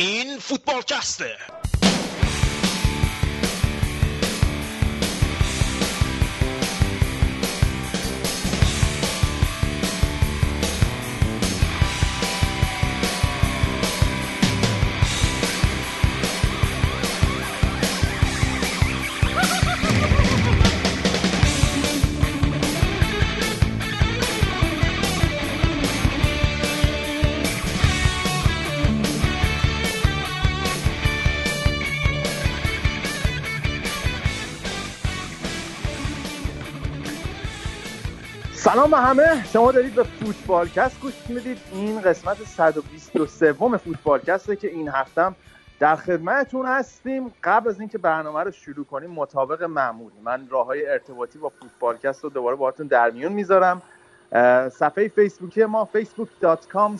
این فوتبال سلام به همه. شما دارید به فوتبالکست گوش می‌دید. این قسمت 123 فوتبالکسته که این هفتم در خدمتتون هستیم. قبل از اینکه برنامه رو شروع کنیم مطابق معمول من راه های ارتباطی با فوتبالکست رو دوباره باهاتون در میون می‌ذارم. صفحه فیسبوکی ما facebook.com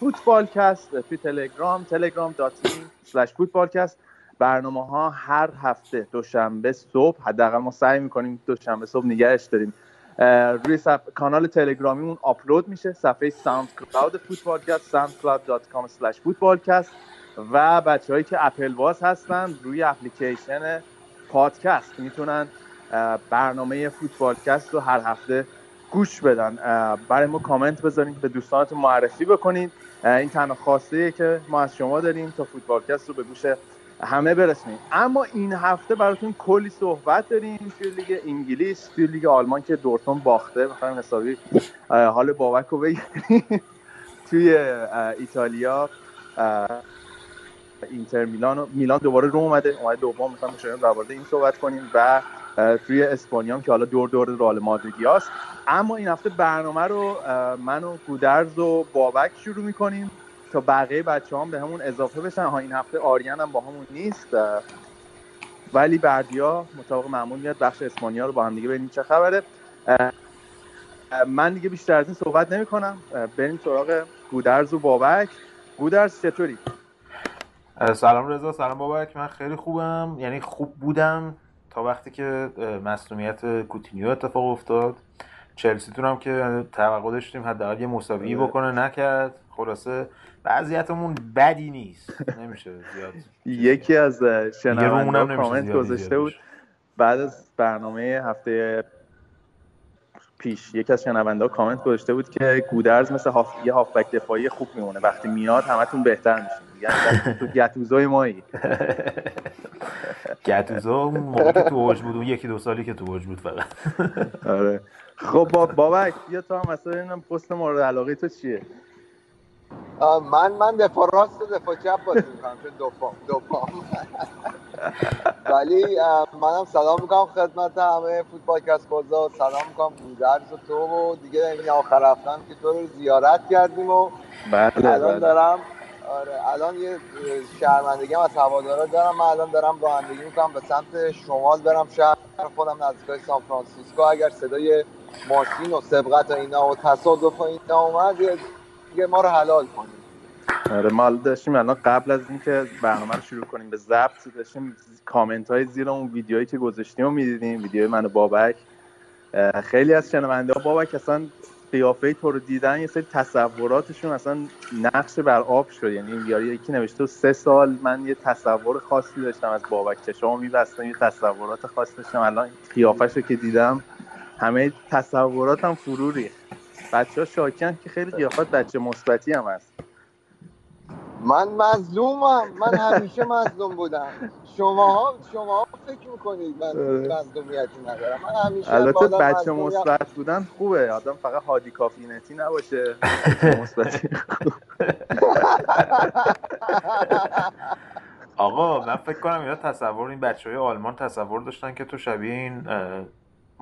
footballcast توی تلگرام telegram.me slash footballcast. برنامه ها هر هفته دوشنبه صبح حداقل ما سعی می‌کنیم دوشنبه صبح نگهش داریم. روی کانال تلگرامیمون آپلود میشه. صفحه SoundCloud فوتبالکست soundcloud.com footballcast و بچه هایی که اپل باز هستن روی اپلیکیشن پادکست می‌تونن برنامه فوتبالکست رو هر هفته گوش بدن. برای ما کامنت بذارین به دوستانتون معرفی بکنید این تنها خواسته که ما از شما داریم تا فوتبالکست رو به گوش همه برسونیم اما این هفته براتون کلی صحبت داریم. توی لیگ انگلیس توی لیگ آلمان که دورتموند باخته. می‌خوایم حسابی حال بابک رو بگیریم. توی ایتالیا اینتر میلان میلان دوباره رو اومده. اومده دوم. می‌خوایم شما در این صحبت کنیم و توی اسپانیا که حالا دور دور رال مادریدی هست اما این هفته برنامه رو من و گودرز و بابک شروع می‌کنیم. تا بقیه بچه هم به همون اضافه بشن. ها این هفته آریان هم با همون نیست. ولی بردیا مطابق معمول میاد بخش اسپانیا رو با هم دیگه ببینیم چه خبره. من دیگه بیشتر از این صحبت نمی کنم بریم سراغ گودرز و بابک. گودرز چطوری؟ سلام رضا سلام بابک. من خیلی خوبم. یعنی خوب بودم تا وقتی که مسئولیت کوتینیو اتفاق افتاد. چلسی تونم که توقع داشتیم حداقل یه مساوی بکنه نکرد. خلاصه وضعیتمون بدی نیست. نمیشه زیاد یکی از شنونده کامنت گذاشته بود. بعد از برنامه هفته پیش یکی از شنونده کامنت گذاشته بود که گودرز مثل هاف... یه هافبک دفاعی خوب میمونه. وقتی میاد همتون بهتر میشین. یعنی تو گتوزوی مایی. گتوزو موقع که تو اوج بود. یکی دو سالی که تو اوج بود فقط. آره. خب بابک بیا تا هم مثلا اینم پست مورد علاقه تو چیه؟ من من دفاع راست و دفاع چپ بازی می‌کنم چون دو پام ولی منم سلام می‌کنم خدمت همه فوتبالکست بازا سلام می‌کنم بودرز و تو و دیگه این آخر هفتم که تو رو زیارت کردیم و بله الان بله. دارم آره الان یه شهرمندگی هم از هوادارا دارم. من الان دارم رانندگی می‌کنم به سمت شمال برم شهر خودم نزدیکای سان فرانسیسکو. اگر صدای ماشین و سبقت و اینا و تصادف و اینا اومد دیگه ما رو حلال کنیم آره ما داشتیم الان قبل از اینکه برنامه رو شروع کنیم به ضبط داشتیم کامنت های زیر اون ویدیوهایی که گذاشتیم و می‌دیدیم ویدیو من و بابک. خیلی از شنونده ها بابک اصلا قیافه تو رو دیدن یه سری تصوراتشون اصلا نقش بر آب شد. یعنی یاری یکی نوشته سه سال من یه تصور خاصی داشتم از بابک چشامو میبستم یه تصورات خاصی داشتم. الان قیافش رو که دیدم همه تصوراتم فرو ریخت. بچه ها شاکن که خیلی قیافت بچه مثبتی هم هست. من مظلومم. من همیشه مظلوم بودم. شماها شما فکر می‌کنید من مظلومیتی ندارم. من همیشه البته بچه مثبت بودن خوبه. آدم فقط هادی کافینتی نباشه. مثبتی آقا من فکر کنم اینا تصور این بچه های آلمان تصور داشتن که تو شبیه این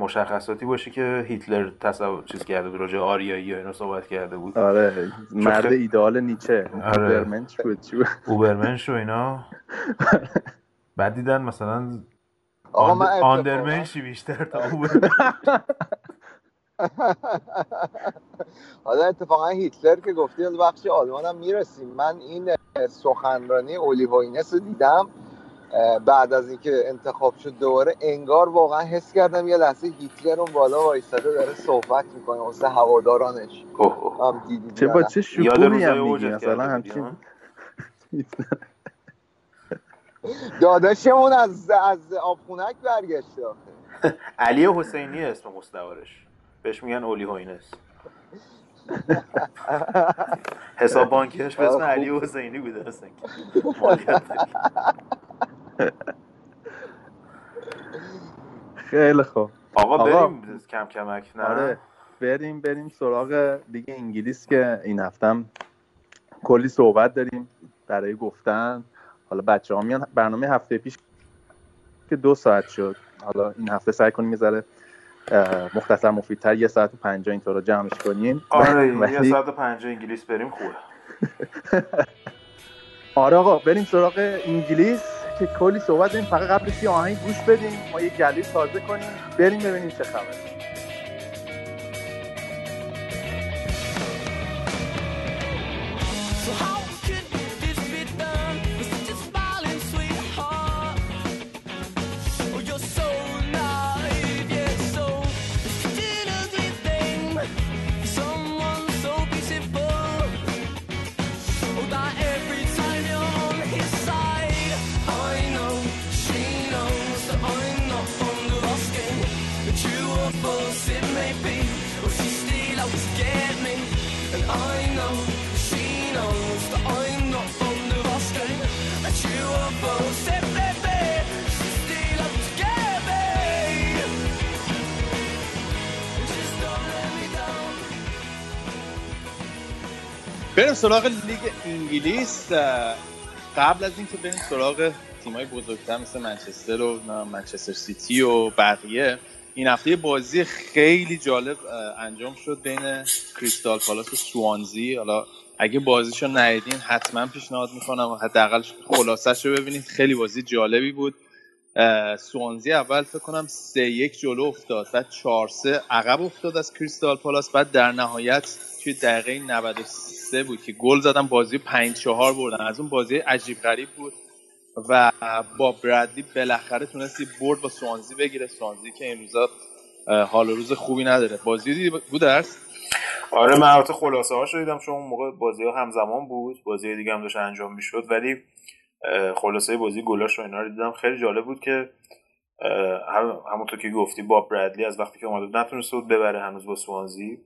مشخصاتی باشی که هیتلر تصور چیز کرده بود راجع آریایی و اینا صحبت کرده بود. آره مرد ایدال نیچه. آره. اوبرمنش بود چی بود؟ اوبرمنش و اینا. بعد دیدن مثلا آقا من آندرمنشی بیشتر تا اوبرمنش حالا اتفاقا هیتلر که گفتی از بخش آلمان هم می‌رسیم. من این سخنرانی اولیوینس رو دیدم. بعد از اینکه انتخاب شد دوباره انگار واقعا حس کردم یه لحظه هیتلر اون بالا وایستاده داره صحبت می‌کنه. واسه هوادارانش. هم چه با؟ چه شکوهی هم میگی؟ مثلا همچین داداشمون از از آبخونک برگشته علی حسینی اسم مستوارش. بهش میگن اولی هوینس. حساب بانکیش به اسم علی حسینی بوده اصلا. خیلی خوب. آقا بریم کم کمک نه؟ آره بریم بریم سراغ لیگ انگلیس که این هفتم کلی صحبت داریم برای گفتن. حالا بچه ها میان برنامه هفته پیش که دو ساعت شد. حالا این هفته سعی کنیم می‌ذاره مختصر مفیدتر یه ساعت و پنجاه اینطور رو جمعش کنیم. آره یه ساعت و پنجاه انگلیس بریم خوبه. آره آقا بریم سراغ انگلیس. که کلی صحبت داریم فقط قبلش یه آهنگ گوش بدیم ما یه گلی تازه کنیم. بریم ببینیم چه خبره. بریم سراغ لیگ انگلیس. قبل از اینکه بریم سراغ تیمای بزرگتر مثل منچستر و منچستر سیتی و بقیه این هفته بازی خیلی جالب انجام شد بین کریستال پالاس و سوانزی. حالا اگه بازیشو ندیدین حتما پیشنهاد می‌کنم حداقل خلاصش رو ببینید. خیلی بازی جالبی بود. سوانزی اول فکر کنم سه یک جلو افتاد بعد چهار سه عقب افتاد از کریستال پالاس بعد در نهایت توی دقیقه 93 بود که گل زدن بازی 5 4 بردن. از اون بازی عجیب غریب بود و با برادلی بالاخره تونستی برد با سوانزی بگیره. سوانزی که این روزا حال روز خوبی نداره. بازی دیدی بود درس؟ آره من خلاصه ها شدیدم چون اون موقع بازی ها همزمان بود. بازی دیگه هم داشت انجام می‌شد ولی خلاصه بازی گلاش رو اینا رو دیدم. خیلی جالب بود که همونطور که گفتی با برادلی از وقتی که اومده نتونسته بود ببره هنوز با سوانزی.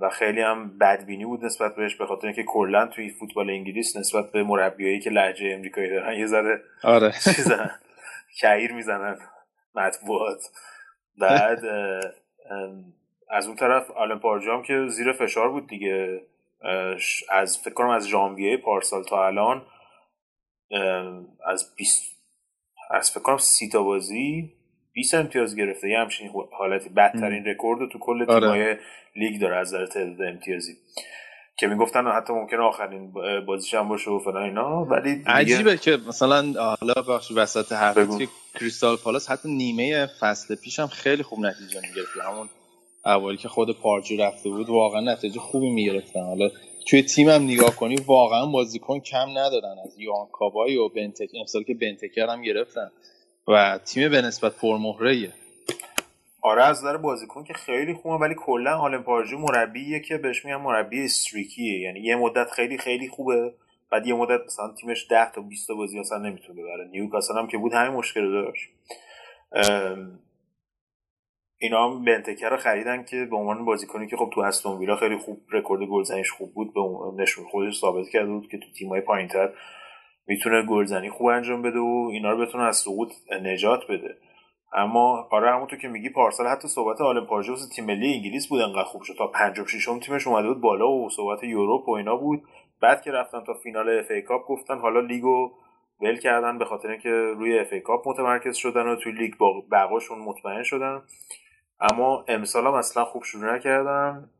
و خیلی هم بدبینی بود نسبت بهش به خاطر اینکه کلا توی فوتبال انگلیس نسبت به مربیایی که لهجه امریکایی دارن یه ذره آره. کعیر می‌زنن مطبوعات. بعد از اون طرف آلن پارجام که زیر فشار بود دیگه از فکر کنم از ژانویه پارسال تا الان از 20 از فکر کنم سی تا بازی 20 امتیاز گرفته. یه همچین حالتی. بدترین رکورد تو کل آره. تیمای لیگ داره از نظر تعداد امتیازی. که می‌گفتن حتی ممکنه آخرین بازیش هم باشه و فلان اینا ولی عجیبه که مثلا حالا بخش وسط حرفت که کریستال پالاس حتی نیمه فصل پیش هم خیلی خوب نتیجه می‌گرفت. همون اولی که خود پارجو رفته بود واقعا نتیجه خوبی می‌گرفتن. حالا توی تیم هم نگاه کنی واقعا بازیکن کم ندارن. از یوان کابای و بنتک امسال که بنتکر هم گرفتن. و تیم به نسبت پرمهره آره از نظر بازیکن که خیلی خوبه ولی کلا آلن پاردیو مربیه که بهش میگن مربی streaky ه. یعنی یه مدت خیلی خیلی خوبه بعد یه مدت مثلا تیمش 10 تا 20 تا بازی اصلا نمی‌تونه ببره. نیوکاسل هم که بود همین مشکل داشت. اینا هم بنتکه رو خریدن که به عنوان بازیکنی که خب تو استون ویلا خیلی خوب رکورد گلزنیش خوب بود به نشون خودش ثابت کرده بود که تو تیمای پایینتر می‌تونه گلزنی خوب انجام بده و اینا رو بتونه از سقوط نجات بده. اما آره همونطور که میگی پارسال حتی صحبت آلن پاردیو واسه تیم ملی انگلیس بود انقدر خوب شد. تا پنجم ششم تیمش اومده بود بالا و صحبت Europe و اینا بود. بعد که رفتن تا فینال FA Cup گفتن حالا لیگو ول کردن به خاطر اینکه روی FA Cup متمرکز شدن و توی لیگ بقاشون مطمئن شدن. اما امسال هم اصلا خوب شروع نکردن.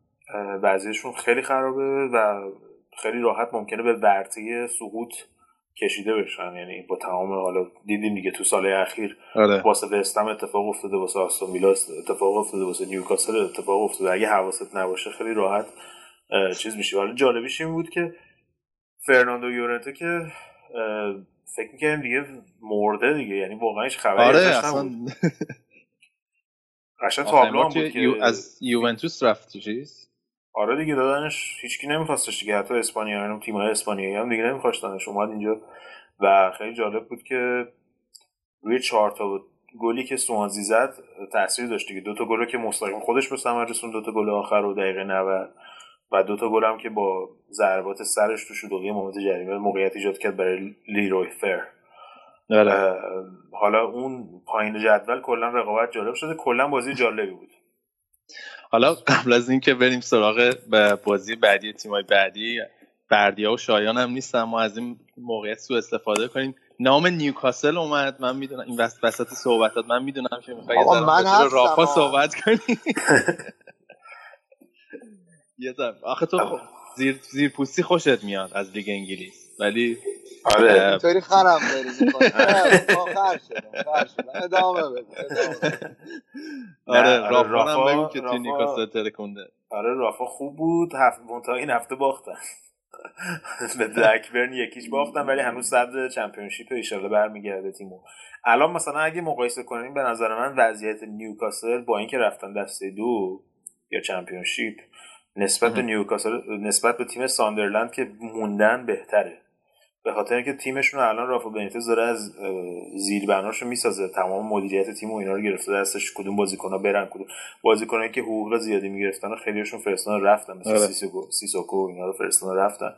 وضعیتشون خیلی خرابه و خیلی راحت ممکنه به ورطه سقوط کشیده بشن. یعنی با تمام حالا دیدیم دیگه تو سال اخیر آره. واسه وستم اتفاق افتاده واسه آستون ویلا اتفاق افتاده واسه نیوکاسل اتفاق افتاده. اگه حواست نباشه خیلی راحت چیز میشه حالا جالبیش این بود که فرناندو یورنته که فکر می‌کنم دیگه مرده دیگه. یعنی واقعا هیچ خبری آره اصلا قشنگ تابلو بود که از یوونتوس رفت چیز؟ آره دیگه دادنش هیچکی نمیخواستش دیگه حتی اسپانیا هم تیم‌های اسپانیایی هم دیگه نمیخواستنش اومد اینجا و خیلی جالب بود که روی چهار تا گلی که سوانزی زد تاثیر داشت دیگه. دو تا گل که مستقیم خودش به ثمر رسون دو تا گل آخر و دقیقه 90 و دو تا گل هم که با ضربات سرش تو شلوغی محمد جریمه موقعیت ایجاد کرد برای لیروی فر. بله. حالا اون پایین جدول کلا رقابت جالب شده کلا بازی جالبی بود. حالا قبل از اینکه بریم سراغ بازی بعدی تیمای بعدی بردیا و شایان هم نیستن. ما از این موقعیت سو استفاده کنیم. نام نیوکاسل اومد. من می‌دونم این وسط صحبتات من می‌دونم که می‌خوای من رافا صحبت کنی. یه آخه تو زیر زیر پوستی خوشت میاد از لیگ انگلیس. ولی آره. اینطوری خرم شدم ادامه بده آره رافا هم بگو که ترکونده. آره رافا خوب بود. هفت منتها این هفته باختن. به بلکبرن یکیش باختن ولی هنوز صدر چمپیونشیپ ایشالله برمیگرده تیمو. الان مثلا اگه مقایسه کنیم به نظر من وضعیت نیوکاسل با اینکه رفتن دسته دو یا چمپیونشیپ نسبت به نیوکاسل نسبت به تیم ساندرلند که موندن بهتره. به خاطر اینکه تیمشون الان رافا بنیتز داره از زیر بناشو می‌سازه. تمام مدیریت تیم و اینا رو گرفته. دستش کدوم بازیکن‌ها برن کدوم بازیکنایی که حقوق زیادی می‌گرفتن و خیلیشون فرستادن رفتن. مثل آره. سیسوکو سیسوکو اینا رو فرستادن رفتن.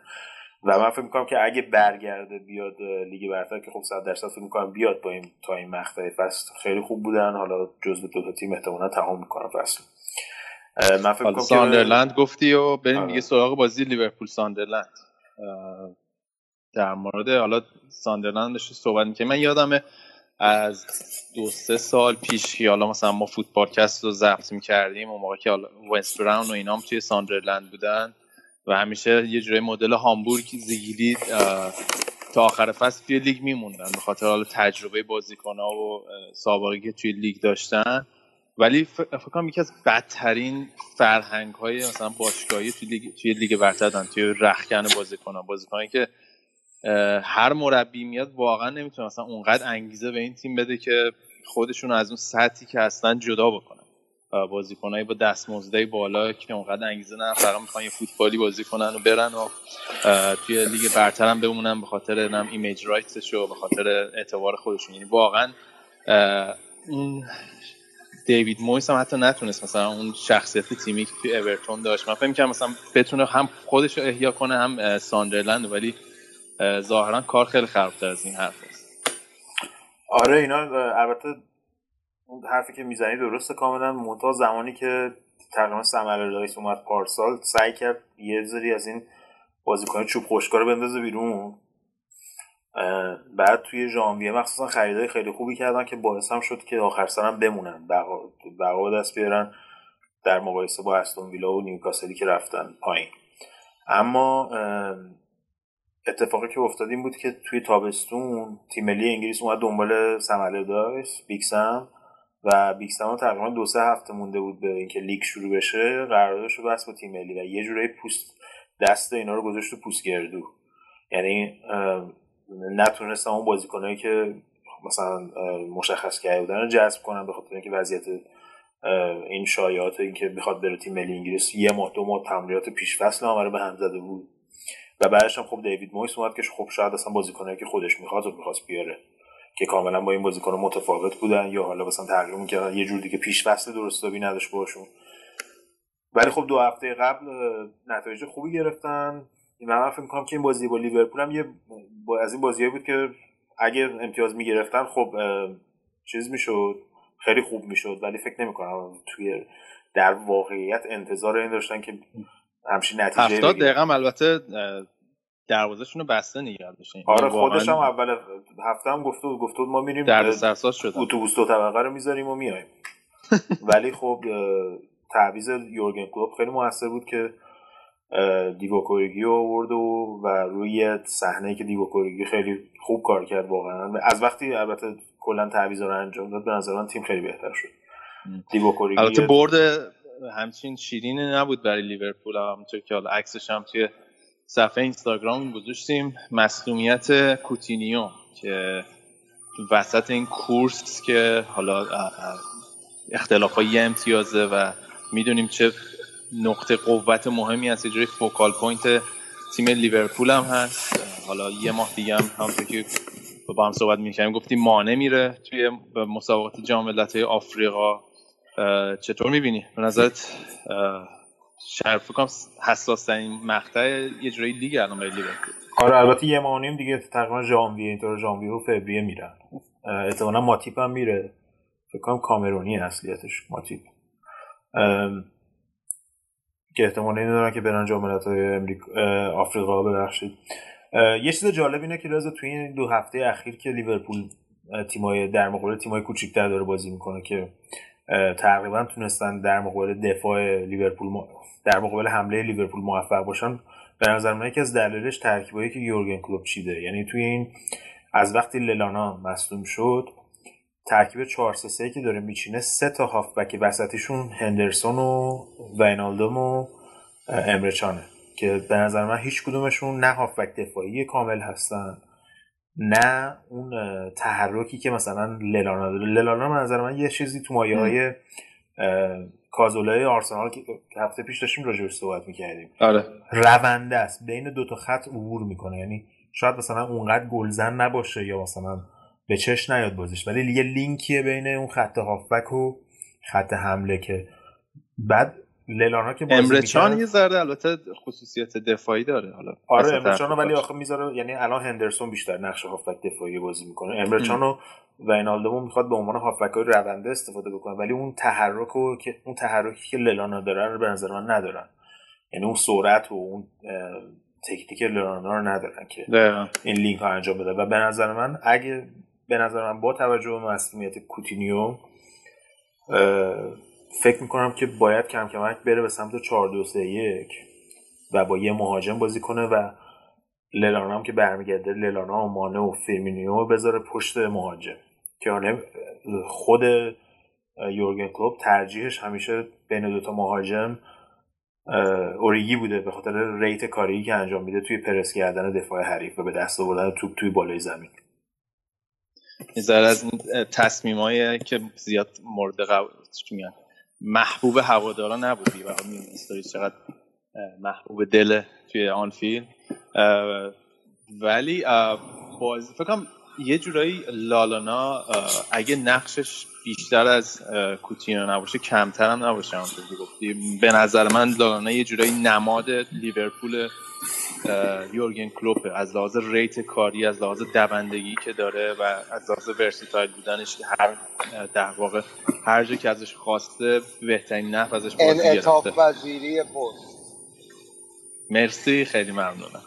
و من فکر می‌کنم که اگه برگرده بیاد لیگ برتر که خب 100 درصد فکر می‌کنم بیاد با این تا این مقطع فصل خیلی خوب بودن. حالا جزء دو تا تیم احتمالاً تمام می‌کنن فصل. من فکر می‌کنم ساندرلند گفتی و بریم دیگه آره. سراغ بازی لیورپول ساندرلند. در مورد حالا ساندرلند داشتی صحبت می‌کنیم من یادمه از دو سه سال پیش که حالا مثلا ما فوتبالکست رو ضبط می‌کردیم اون موقع که حالا وست براون و اینام توی ساندرلند بودن و همیشه یه جوری مدل هامبورگ زیگیلی تا آخر فصل توی لیگ میموندن به خاطر حالا تجربه بازیکنها و سابقه که توی لیگ داشتن. ولی فکر کنم یکی از بدترین فرهنگ های مثلا باشگاهی توی لیگ توی لیگ برتر توی رخکن بازیکنان بازیکنایی که هر مربی میاد واقعا نمی‌تونه مثلا اونقدر انگیزه به این تیم بده که خودشون از اون سطحی که اصلا جدا بکنن. بازیکنایی با دستمزدهای بالا که اونقدر انگیزه نه فقط می‌خوان یه فوتبالی بازی کنن و برن و توی لیگ برتر هم بمونن به خاطر نم image right ش و به خاطر اعتبار خودشون. یعنی واقعا اون دیوید مویس هم حتی نتونست مثلا اون شخصیت تیمی که توی اورتون داشت. من فکر مثلا بتونه هم خودش رو احیا کنه هم ساندرلند ولی ظاهرا کار خیلی خرابتر از این حرف است. آره اینا البته اون حرفی که می‌زنی درسته کاملا. منتها زمانی که تقریبا سمر رئیس اومد پارسال سعی کرد یه ذری از این بازیکن چوب خشکار بندازه بیرون. بعد توی ژانویه مخصوصا خریدای خیلی خوبی کردن که باعث هم شد که آخر سرم بمونن. بقا دست بیارن در مقایسه با استون ویلا و نیوکاسلی که رفتن پایین. اما اتفاقی که افتاد این بود که توی تابستون تیم ملی انگلیس اومد دنبال سمله داشت بیکسم و بیکسم تقریبا دو سه هفته مونده بود به اینکه لیگ شروع بشه قراردادش رو بس با تیم ملی و یه جورایی پوست دست اینا رو گذاشت تو پوست گردو یعنی نتونستن اون بازیکنایی که مثلا مشخص کرده بودن رو جذب کنن به خاطر اینکه وضعیت این شایعات اینکه بخواد بره تیم ملی انگلیس یه ماه دو ماه تمرینات پیش فصل آمره به هم زده بود. و بعدش هم خب دیوید مویس اومد که خب شاید اصلا بازیکنایی که خودش می‌خواد و می‌خواست بیاره که کاملا با این بازیکن متفاوت بودن یا حالا مثلا تغییر می‌کردن یه جور دیگه پیش فصل درست نداشت باشون. ولی خب دو هفته قبل نتایج خوبی گرفتن. من فکر می‌کنم که این بازی با لیورپول هم یه از این بازیایی بود که اگه امتیاز می‌گرفتن خب چیز می‌شد خیلی خوب می‌شد. ولی فکر نمی‌کنم توی در واقعیت انتظار این داشتن که همچین نتیجه 70 دقیقه البته دروازه‌شون رو بسته نگه داشتن آره یعنی خودش هم اول هفته هم گفته گفته ما میریم در شد اتوبوس دو طبقه رو می‌ذاریم و میایم ولی خب تعویض یورگن کلوپ خیلی موثر بود که دیوکورگی رو آورد و, و روی صحنه که دیوکورگی خیلی خوب کار کرد واقعا. از وقتی البته کلا تعویض رو انجام داد به نظر من تیم خیلی بهتر شد. دیوکورگی البته برد همچین شیرینی نبود برای لیورپول همونطور که حالا عکسش هم توی صفحه اینستاگرام گذاشتیم مسلومیت کوتینیو که وسط این کورس که حالا اختلاف های امتیازه و می‌دونیم چه نقطه قوت مهمی هست جوری focal point تیم لیورپول هم هست. حالا یه ماه دیگه هم همونطور که با هم صحبت می‌کنیم گفتیم مانه میره توی مسابقات جام ملت‌های آفریقا. چطور می‌بینی؟ به نظرت فکر کنم حساس ترین مقطع یه جورایی لیگ الان برای لیورپول. آره البته یه ماه دیگه تقریبا ژانویه اینطور ژانویه و فوریه میرن. احتمالاً ماتیپ هم میره. فکر کنم کامرونی اصلیتش ماتیپ. که احتمال این دارن که برن جام ملت‌های آفریقا ببخشید. یه چیز جالب اینه که رضا توی این دو هفته اخیر که لیورپول تیمای در مقابل تیمای کوچیک‌تر داره بازی می‌کنه که تقریبا تونستن در مقابل دفاع لیورپول در مقابل حمله لیورپول موفق باشن. به نظر من یکی از دلایلش ترکیبایی که یورگن کلوپ چیده. یعنی توی این از وقتی للانا مصدوم شد ترکیب 4 3 که داره میچینه سه تا هافبک وسطیشون هندرسون و وینالدوم و امرچانه. که به نظر من هیچ کدومشون نه هافبک دفاعی کامل هستن. نه اون تحرکی که مثلا للانا داره. للانا به نظر من یه چیزی تو مایه های کازولای آرسنال که هفته پیش داشتیم راجعش صحبت می‌کردیم. آره. رونده است. بین دو تا خط عبور می‌کنه. یعنی شاید مثلا اونقدر گلزن نباشه یا مثلا به چش نیاد بازیش. ولی یه لینکیه بین اون خط هافبک و خط حمله که بعد للانا که بازی امرچان یه ذره البته خصوصیت دفاعی داره. حالا آره امرچان ولی آخه می‌ذاره یعنی الان هندرسون بیشتر نقش هافبک دفاعی بازی می‌کنه. امرچان و وینالدوم می‌خواد به عنوان هافبک های رونده استفاده بکنه. ولی اون تحرک و که اون تحرکی که للانا داره رو به نظر من ندارن. یعنی اون سرعت و اون تکنیک للانا رو ندارن که این لینک ها انجام بده. و به نظر من اگه به نظر من با توجه به مسئولیت کوتینیو فکر می‌کنم که باید کم کمک بره به سمت 4 2 3 1 و با یه مهاجم بازی کنه و للانا هم که برمیگرده للانا و مانه و فیرمینیو بذاره پشت مهاجم. که خود یورگن کلوپ ترجیحش همیشه بین دوتا مهاجم اوریگی بوده به خاطر rate کاری که انجام میده توی پرس کردن دفاع حریف و به دست آوردن توپ توی بالای زمین. یه از تصمیم که زیاد مورد قبول محبوب هوادارا نبودی و این استوریج چقدر محبوب دل توی آن فیلم. ولی بازی فکرم یه جورایی لالانا اگه نقشش بیشتر از کوتینو نباشه کمتر هم نباشه همونطور گفتی. به نظر من لالانا یه جورایی نماد لیورپول یورگن کلوپ از لحاظ rate کاری از لحاظ دوندگی که داره و از لحاظ versatile بودنش که هر در واقع هر جا که ازش خواسته بهترین نحو ازش بازی گرفته. وزیری پست. مرسی خیلی ممنونم.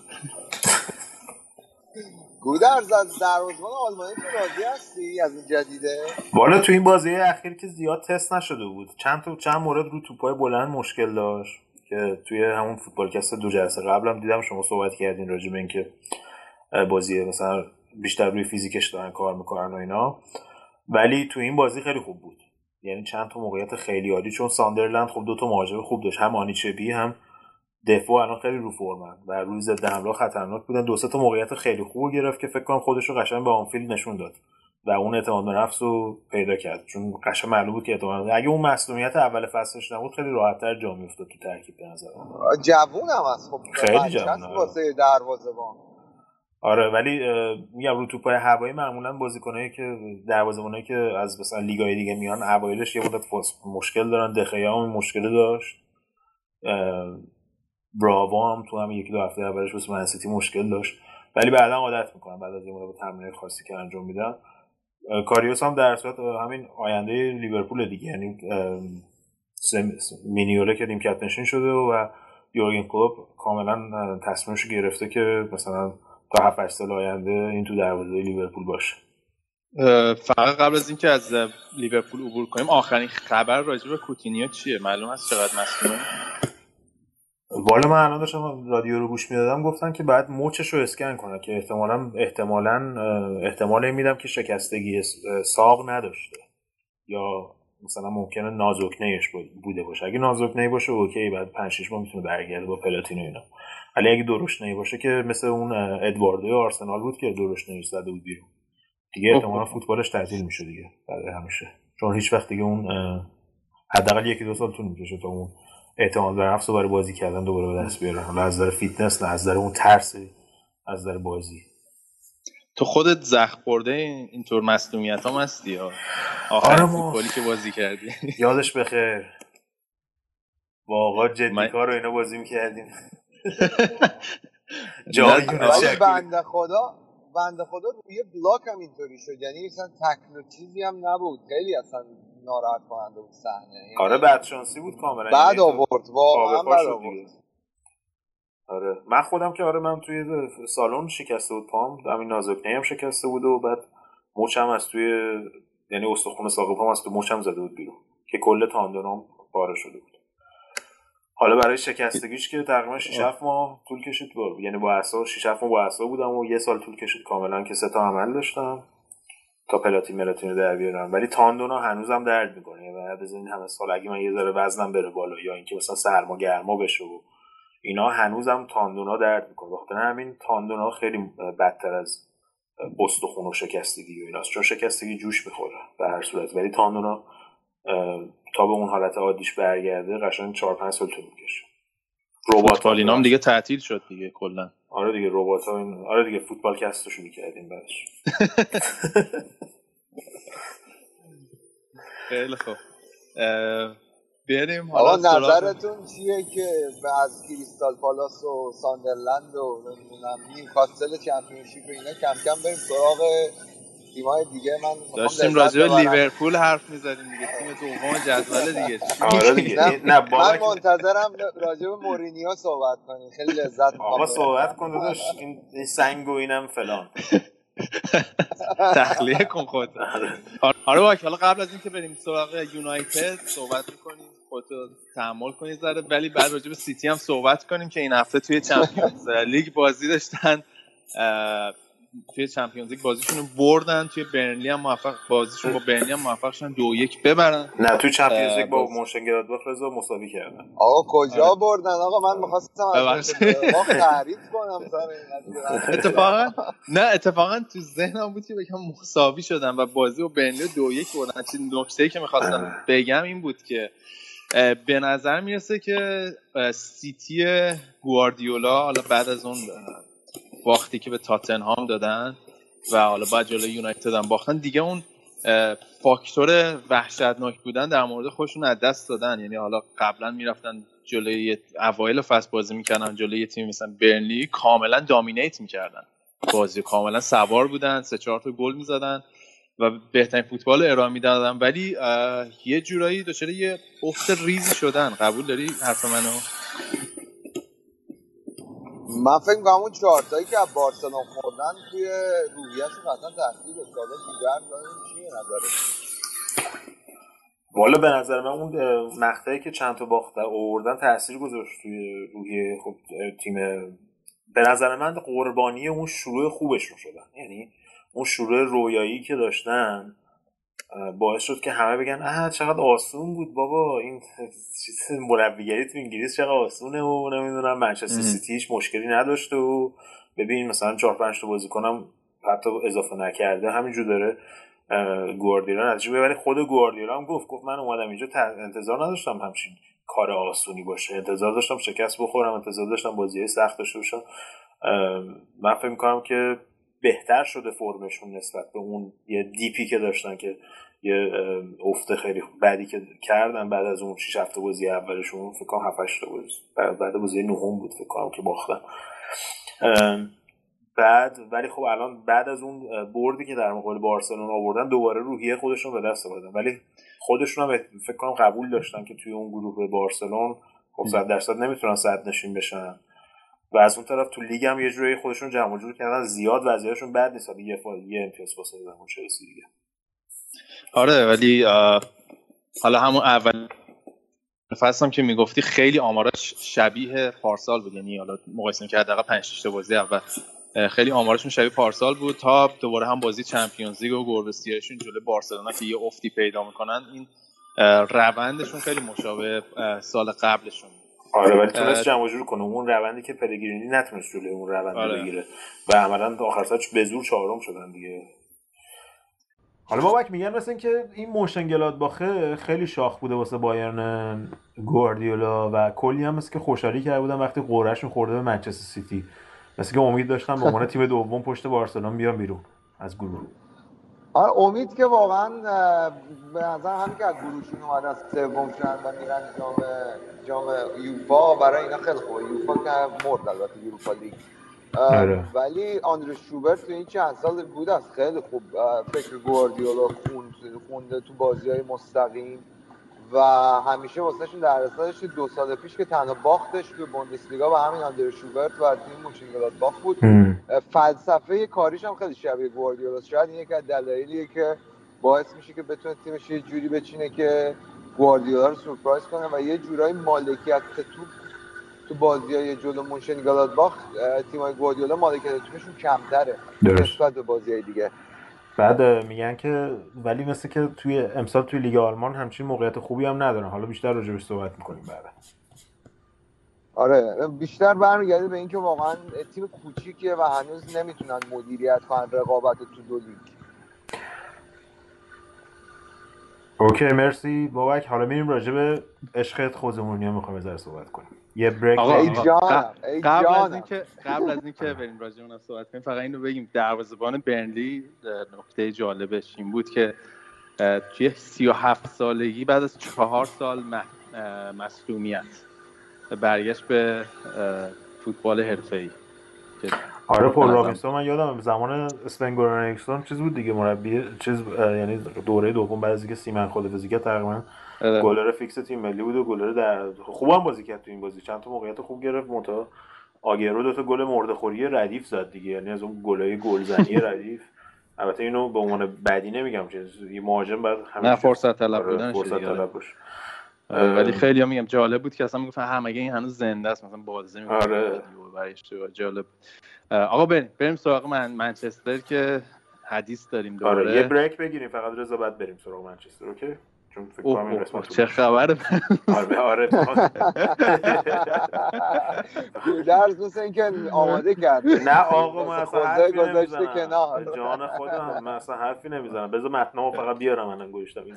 گودرز از دروازه‌بان آلمانی تو راضی هستی از این جدیده؟ والا تو این بازی اخیر که زیاد تست نشده بود. چند تا چند مورد رو توپای بلند مشکل داشت. که توی همون فوتبالکست دو جلسه قبلم دیدم شما صحبت کردین راجع به اینکه بازی مثلا بیشتر روی فیزیکش دارن کار می‌کنن و اینا. ولی تو این بازی خیلی خوب بود. یعنی چند تا موقعیت خیلی عالی چون ساندرلند خب دو تا مهاجم خوب داشت هم آنیچبی هم دفاع الان خیلی رو فرمن و روی ضد حمله خطرناک بودن. دو تا موقعیت خیلی خوب گرفت که فکر کنم خودش رو قشنگ به آنفیلد نشون داد. و اون اعتماد به نفس رو پیدا کرد. چون قشنگ معلوم بود که اعتماد اگه اون مسئولیت اول فصلش نبود خیلی راحتتر جا میافتاد تو ترکیب به نظر جوون هم هست. خب خیلی جوون واسه دروازه‌بان. آره ولی میگم رو توپای هوایی معمولا بازیکنایی که دروازه‌بانایی که از مثلا لیگای دیگه میان اوایلش یه مدت مشکل دارن. دخیا هم مشکل داشت. براوا هم تو هم یکی دو هفته اولش واسه منسیتی مشکل داشت. ولی بعدا عادت می‌کنن بعد از این مدت تمرین خاصی که انجام میدن کاریوس هم در صورت همین آینده لیورپول دیگه. یعنی مینیوله که نیمکت نشین شده و یورگن کلوب کاملا تصمیمش گرفته که مثلا تا 7 سال آینده این تو دروازه لیورپول باشه. فقط قبل از اینکه از لیورپول عبور کنیم آخرین خبر راجع به کوتینیو چیه؟ معلوم است چقدر مصدومه. والا من الان داشتم رادیو رو گوش می‌دادم گفتن که باید مچش رو اسکن کنه که احتمالا احتمالا احتمال میدم که شکستگی ساق نداشته. یا مثلا ممکنه نازک‌نیش بوده باشه. اگه نازک‌نی باشه okay بعد 5 6 ماه می‌تونه برگرده با پلاتین و اینا. ولی اگه درشت باشه که مثل اون ادواردو آرسنال بود که درشت زده بود بیرون. دیگه احتمالا فوتبالش تعطیل میشه دیگه بعد همیشه. چون هیچ وقت دیگه اون حداقل یکی دو سال طول می‌کشه تا اون اعتماد به نفس رو برای بازی کردن دوباره به دست بیاره حالا از نظر فیتنس نه از نظر اون ترس از در بازی. تو خودت زخم خورده اینطور مصدومیت هم هستی یا آخر آره که بازی کردی. یادش بخیر. واقعا جدی من... کار رو اینا بازی می‌کردیم. جایی بنده خدا بنده خدا روی بلاک هم اینطوری شد. یعنی مثلا تکل چیزی هم نبود. خیلی اصلا ناراحت کننده بود صحنه. آره بعد شانسی بود کاملا. بعد یعنی آورد واقعا بعد آورد آره. من خودم که آره من توی سالن شکسته بود پام همین نازک هم شکسته بود و بعد مچم از توی یعنی استخون ساق پام از تو مچم زده بود بیرون که کل تاندونام پاره شده بود. حالا برای شکستگیش که تقریبا 6 7 ماه طول کشید بود یعنی با اسا 6 7 ماه با اسا بودم و یه سال طول کشید کاملا که سه تا عمل داشتم. تا پلاتین ملاتین رو در بیارم ولی تاندونا هنوزم درد می‌کنه. و این همه سال اگه من یه ذره وزنم بره بالا یا اینکه مثلا سرما گرما بشه و اینا هنوزم تاندونا درد می‌کنه. بخاطر همین تاندونا خیلی بدتر از استخون و شکستگی و ایناست. چون شکستگی جوش می‌خوره به هر صورت. ولی تاندونا تا به اون حالت عادیش برگرده قشنگ 4 5 سال طول می‌کشه. ربات دیگه تعطیل شد دیگه کلا. آره دیگه ربات ها این... آره دیگه فوتبال کستشو می‌کردیم بعدش. خیلی خوب. بریم حالا نظرتون چیه که از کریستال پالاس و ساندرلند و نمی‌دونم نیوکاسل Championship اینا کم کم بریم سراغ تیمای دیگه من داشتیم راجع به لیورپول حرف می‌زدیم دیگه. تیم دوم جدول دیگه. آره دیگه. نه من منتظرم راجع به مورینیو صحبت کنیم. خیلی لذت آقا صحبت کن داداش. این سنگ و اینم فلان. تخلیه کن خود آره. بابک حالا قبل از اینکه بریم سراغ یونایتد صحبت می‌کنیم. خودتو تحمل کنید ذره. ولی بعد راجع به سیتی هم صحبت کنیم که این هفته توی Champions League بازی داشتن. توی Champions League بازیشون رو بردن توی برنلی هم موفق بازیشون با برنلی هم موفق شدن دو یک ببرن. نه توی Champions League با مونشنگلادباخ رضا مساوی کردن. آقا کجا آره. بردن؟ آقا من می‌خواستم از تعریف کنم اتفاقا نه اتفاقا تو ذهنم بود که بگم مساوی شدن و بازی با برنلی دو یک بردن. چیز نکته که می‌خواستم. بگم این بود که به نظر می‌رسه که سیتی گواردیولا حالا بعد از اون باختی که به تاتنهام دادن و حالا بعد جلوی یونایتد هم باختن. دیگه اون فاکتور وحشتناک بودن در مورد خودشون از دست دادن. یعنی حالا قبلا می‌رفتن جلوی اوایل فصل بازی می‌کردن جلوی تیم مثلا برنلی کاملا دامینیت می‌کردن بازی. کاملا سوار بودن سه چهار تا گل می‌زدن و بهترین فوتبال ارائه می‌دادن. ولی یه جورایی دچار یه افت ریزی شدن. قبول داری حرف منو؟ من فکر می‌کنم اون چهارتایی که از بارسلون خوردن توی روحیهشون اصلا تاثیر افتاده دیگر چیه نظره والا به نظر من اون مقطعی که چند تا باخته آوردن تاثیر گذاشت توی روحیه خب تیم. به نظر من قربانی اون شروع خوبشون شدن. یعنی اون شروع رویایی که داشتن باعث شد که همه بگن اه چقدر آسون بود بابا این چیز مربیگری تو انگلیس چقدر آسونه و نمی‌دونم منچستر سیتی هیچ مشکلی نداشته و ببین مثلا چهار پنج تا بازیکنم حتی اضافه نکرده همینجور داره گواردیولا نتیجه ولی خود گواردیولا هم گفت گفت من اومدم اینجا انتظار نداشتم همچین کار آسونی باشه. انتظار داشتم شکست بخورم انتظار داشتم بازی سخت داشته باشم. من فکر می‌کنم که بهتر شده فرمشون نسبت به اون یه دیپی که داشتن که یه افته خیلی بعدی که کردن بعد از اون 6 هفته بازی اولشون فکر کنم 7 8 بازی. بعد بازی نهم بود فکر کنم که باختن بعد ولی خب الان بعد از اون بردی که در مقابل بارسلون آوردن دوباره روحیه خودشون به دست آوردن. ولی خودشون هم فکر کنم قبول داشتن که توی اون گروه بارسلون خب 100 درصد نمی‌تونن صد نشین بشن. و از اون طرف تو لیگ هم یه جوری خودشون جمع جور کردن. زیاد وضعیتشون بد نیست. یه. یه امتیاز فاصله دارن چلسی دیگه آره ولی حالا همون اول فصل هم که می‌گفتی خیلی آمارش شبیه پارسال بود. یعنی حالا مقایسه کرد حداقل 5 تا بازی اول. خیلی آمارشون شبیه پارسال بود. تا دوباره هم بازی چمپیونز لیگ و گوربستیاشون جلوی بارسلونا که یه افتی پیدا می‌کنن این روندشون خیلی مشابه سال قبلشون آره ولی تونست جمع جور کنه اون روندی که پلگرینی نتونست جلوی اون روند آره. بگیره. و عملا آخر سرش به زور چهارم شدن دیگه. حالا بابک میگن مثل که این موشن باخه خیلی شاخ بوده واسه بایرن گواردیولا و کلی هم مثل که خوشحالی کرده بودن وقتی قرعهشون خورده به منچستر سیتی. مثل که امید داشتم به عنوان تیم دوم پشت بارسلون بیام بیرون از گروه. آره امید که واقعا به نظر همین که از گروهشون اومدن سوم شدن و میرن جام جام یوفا برای اینا خیلی خوبه. یوفا که مرد البته یوفا لیگ. آره. ولی آندر شوبرت تو این چند سال بود از خیلی خوب فکر گواردیولا خونده تو بازی های مستقیم و همیشه واسهشون در داشت دو سال پیش که تنها باختش به بوندسلیگا و همین آندر شوبرت و تیم باخت بود. فلسفه کاریش هم خیلی شبیه گواردیولا شاید این یک از دلایلیه که باعث میشه که بتونه تیمش یه جوری بچینه که گواردیولا رو سورپرایز کنه و یه جورایی مالکیت تو تو بازی های جلو مونشن گلادباخ تیم های گواردیولا مالکیت توپشون کمتره نسبت به بازی های دیگه. بعد میگن که ولی مثل که توی امسال توی لیگ آلمان همچین موقعیت خوبی هم ندارن. حالا بیشتر راجبش صحبت می‌کنیم بعد. آره بیشتر برمیگرده به اینکه واقعا تیم کوچیکیه و هنوز نمی‌تونن مدیریت کنن رقابت تو دو لیگ. اوکی مرسی. بابک حالا میریم راجع به عشقت خوزمونی می‌خوایم بذار صحبت کنیم؟ یه بریک آقا ای جان قبل از اینکه قبل از اینکه بریم راجع اون صحبت کنیم فقط اینو بگیم دروازه‌بان برنلی نکته جالبش این بود که توی 37 سالگی بعد از چهار سال مصدومیت برگشت به فوتبال حرفه‌ای آره پول رابینسون من یادم زمان اسپن چیز بود دیگه مربی چیز یعنی دوره دوم بعد از اینکه سیمن خود کرد تقریبا. گلر فیکس تیم ملی بود و گلر در خوبم بازی کرد تو این بازی. چند تا موقعیت خوب گرفت. منتها آگرو دو تا گل مرده خوری ردیف زد دیگه. یعنی از اون گلای گلزنی ردیف. البته اینو به عنوان بدی نمیگم. چه یه مهاجم بعد نه فرصت طلب آره، بودن فرصت طلب باشه. ولی خیلی هم میگم جالب بود که اصلا می‌گفتن هم اگه این هنوز زنده است مثلا بازی می‌کنه آره. جالب. آقا بریم. بریم سراغ من منچستر که حدیث داریم دوباره آره یه بریک بگیریم. فقط رضا بعد بریم سراغ منچستر اوکی؟ چون فکر کنم این چه خبره آره آره درس مثل اینکه آماده کرد. نه آقا من اصلا حرفی نمی‌زنم. جان خودم من اصلا حرفی نمی‌زنم. بذار متنمو فقط بیارم الان گوشتم.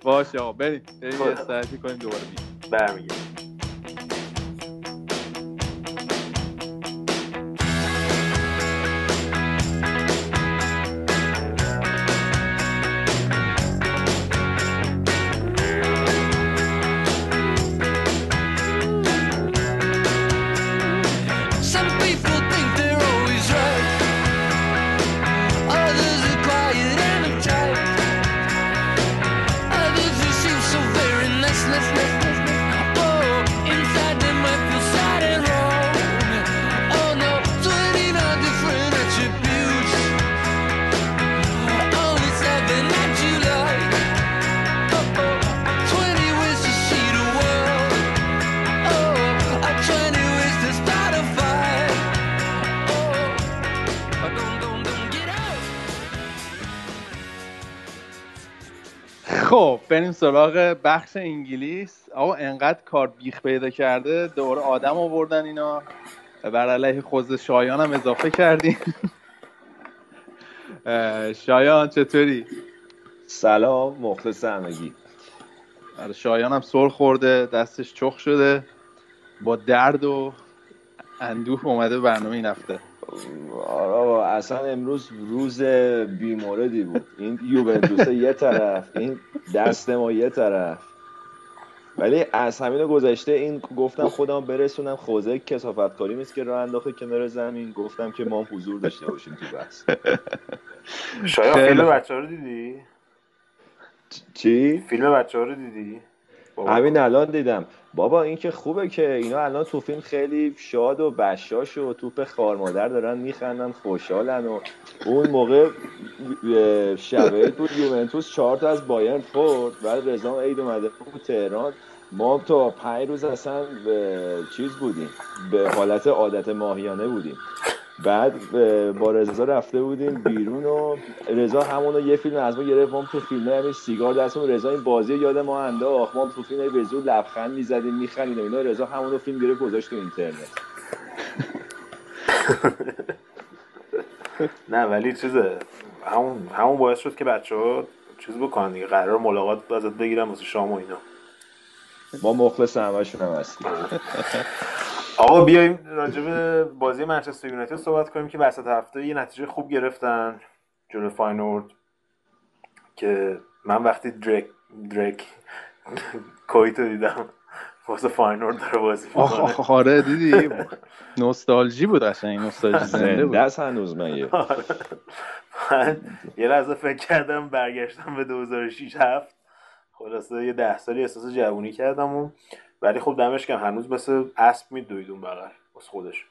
باشه آقا بریم. بریم یه استراحتی کنیم دوباره برمیگردیم. سراغ بخش انگلیس. آقا انقدر کار بیخ پیدا کرده دور آدم آوردن اینا. بر علیه خوز شایان هم اضافه کردیم. شایان چطوری؟ سلام مخلص همگی. آره، شایان هم سر خورده دستش چخ شده. با درد و اندوه اومده برنامه این هفته. آره اصلا امروز روز بیموردی بود. این یوونتوس یه طرف این دست ما یه طرف. ولی از همین گذشته این گفتم خودم برسونم. خوزه کسافت کاری نیست که راه انداخته کنار زمین. گفتم که ما حضور داشته باشیم تو بحث. شاید فیلم بچه رو دیدی؟ چی؟ فیلم بچه رو دیدی؟ همین الان دیدم. بابا این که خوبه که اینا الان تو فیلم خیلی شاد و بشاش و توپ خارمادر دارن میخندن خوشحالن و اون موقع شبه بود یوونتوس چهار تا از بایرن خورد بعد رضا عید اومده بود تهران. ما تا پنج روز اصلا چیز بودیم به حالت عادت ماهیانه بودیم. بعد با رضا رفته بودیم بیرون و رضا همون یه فیلم از ما گرفت ما تو فیلم همین سیگار دستمون رضا این بازی یاد ما انداخت ما تو فیلم به زور لبخند می‌زدیم میخندیدیم اینا رضا همون فیلم گرفت گذاشت تو اینترنت. نه ولی چیزه همون همون باعث شد که بچه ها چیز بکنن دیگه قرار ملاقات ازت بگیرم واسه شام و اینا. ما مخلص همشون هم هستیم. آقا بیایم راجع به بازی منچستر یونایتد صحبت کنیم که وسط هفته یه نتیجه خوب گرفتن جلو فاینورد که من وقتی درک درک کویتو دیدم واسه فاینورد داره بازی می‌کنه. آره دیدی؟ نوستالژی بود قشنگ نوستالژی زنده بود. دست هنوز من آره. من یه لحظه فکر کردم برگشتم به 2006 هفت. خلاصه یه ده سالی احساس جوونی کردم و ولی خب دمش کم هنوز مثل اسب میدوید اون بغل واسه خودش.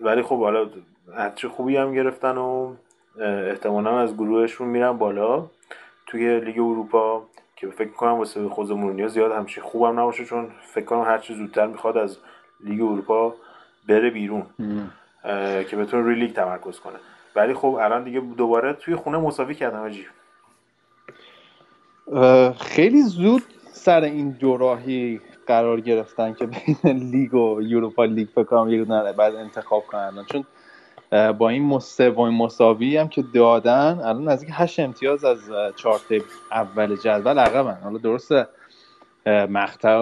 ولی خب حالا نتیجه خوبی هم گرفتن و احتمالا از گروهشون میرن بالا. توی لیگ اروپا که فکر کنم واسه خود مورینیو زیاد همچین خوبم نباشه چون فکر کنم هر چی زودتر می‌خواد از لیگ اروپا بره بیرون. که بتونه روی لیگ تمرکز کنه. ولی خب الان دیگه دوباره توی خونه مساوی کردم اجی خیلی زود سر این دوراهی قرار گرفتن که بین لیگ و Europa League فکر کنم باید انتخاب کنن. چون با این سومین مساوی هم که دادن الان نزدیک هشت امتیاز از چارت اول جدول عقبن. حالا درسته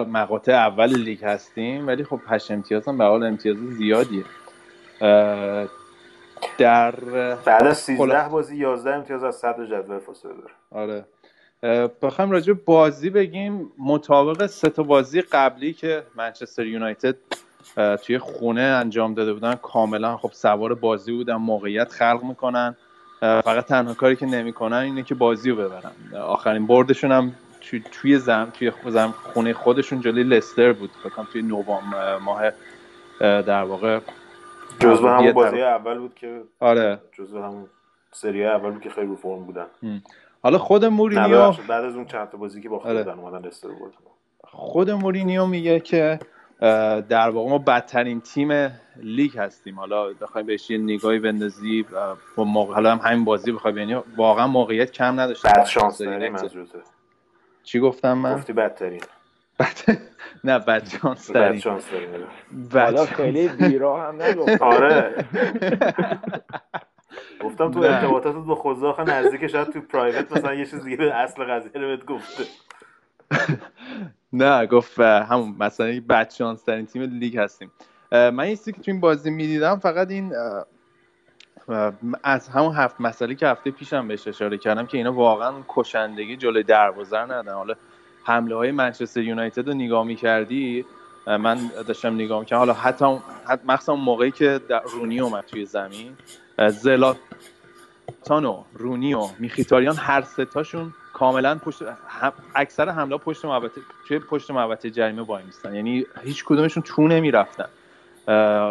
مقاطع اول لیگ هستیم ولی خب هشت امتیاز هم به حال امتیاز زیادیه. در بعد از 13 بازی 11 امتیاز از صدر جدول فاصله داره. آره. بخوایم راجع بازی بگیم. مطابق سه تا بازی قبلی که منچستر یونایتد توی خونه انجام داده بودن کاملا خب سوار بازی بودن موقعیت خلق می‌کنن. فقط تنها کاری که نمی‌کنن اینه که بازی رو ببرن. آخرین بردشون هم توی زم توی زم خونه خودشون جلوی لستر بود. فکر توی نوامبر ماه در واقع جزو همون بازی اول بود که آره. جزو همون سری اول بود که خیلی رو فرم بودن. حالا خود مورینیو بعد از اون چند تا بازی که با خود آره. اومدن لستر بود خود مورینیو میگه که در واقع ما بدترین تیم لیگ هستیم. حالا بخوایم بهش یه نگاهی بندازی با موقع حالا هم همین بازی بخوای یعنی واقعا موقعیت کم نداشت بد شانس داریم چی گفتم من؟ گفتی بدترین. بد نه بد شانس داریم. بد شانس داریم. حالا خیلی بیرا هم نگفت. آره. گفتم تو ارتباطاتت با خوزاخ نزدیک شاید تو پرایوت مثلا یه چیز دیگه اصل قضیه رو بهت گفته. نه گفت همون مثلا بد شانس ترین تیم لیگ هستیم. من یه که تو این بازی می‌دیدم فقط این از همون هفت مسئله که هفته پیشم بهش اشاره کردم که اینا واقعا کشندگی جلوی دروازه ندن حالا حمله های منچستر یونایتد رو نگاه می‌کردی؟ من داشتم نگاه می‌کردم. حالا حتی مخصوصا موقعی که رونی اومد توی زمین زلاتانو رونی و میخیتاریان هر ستاشون کاملا پشت اکثر حمله پشت محوطه توی پشت محوطه جریمه وای میستن. یعنی هیچ کدومشون تو نمی‌رفتن.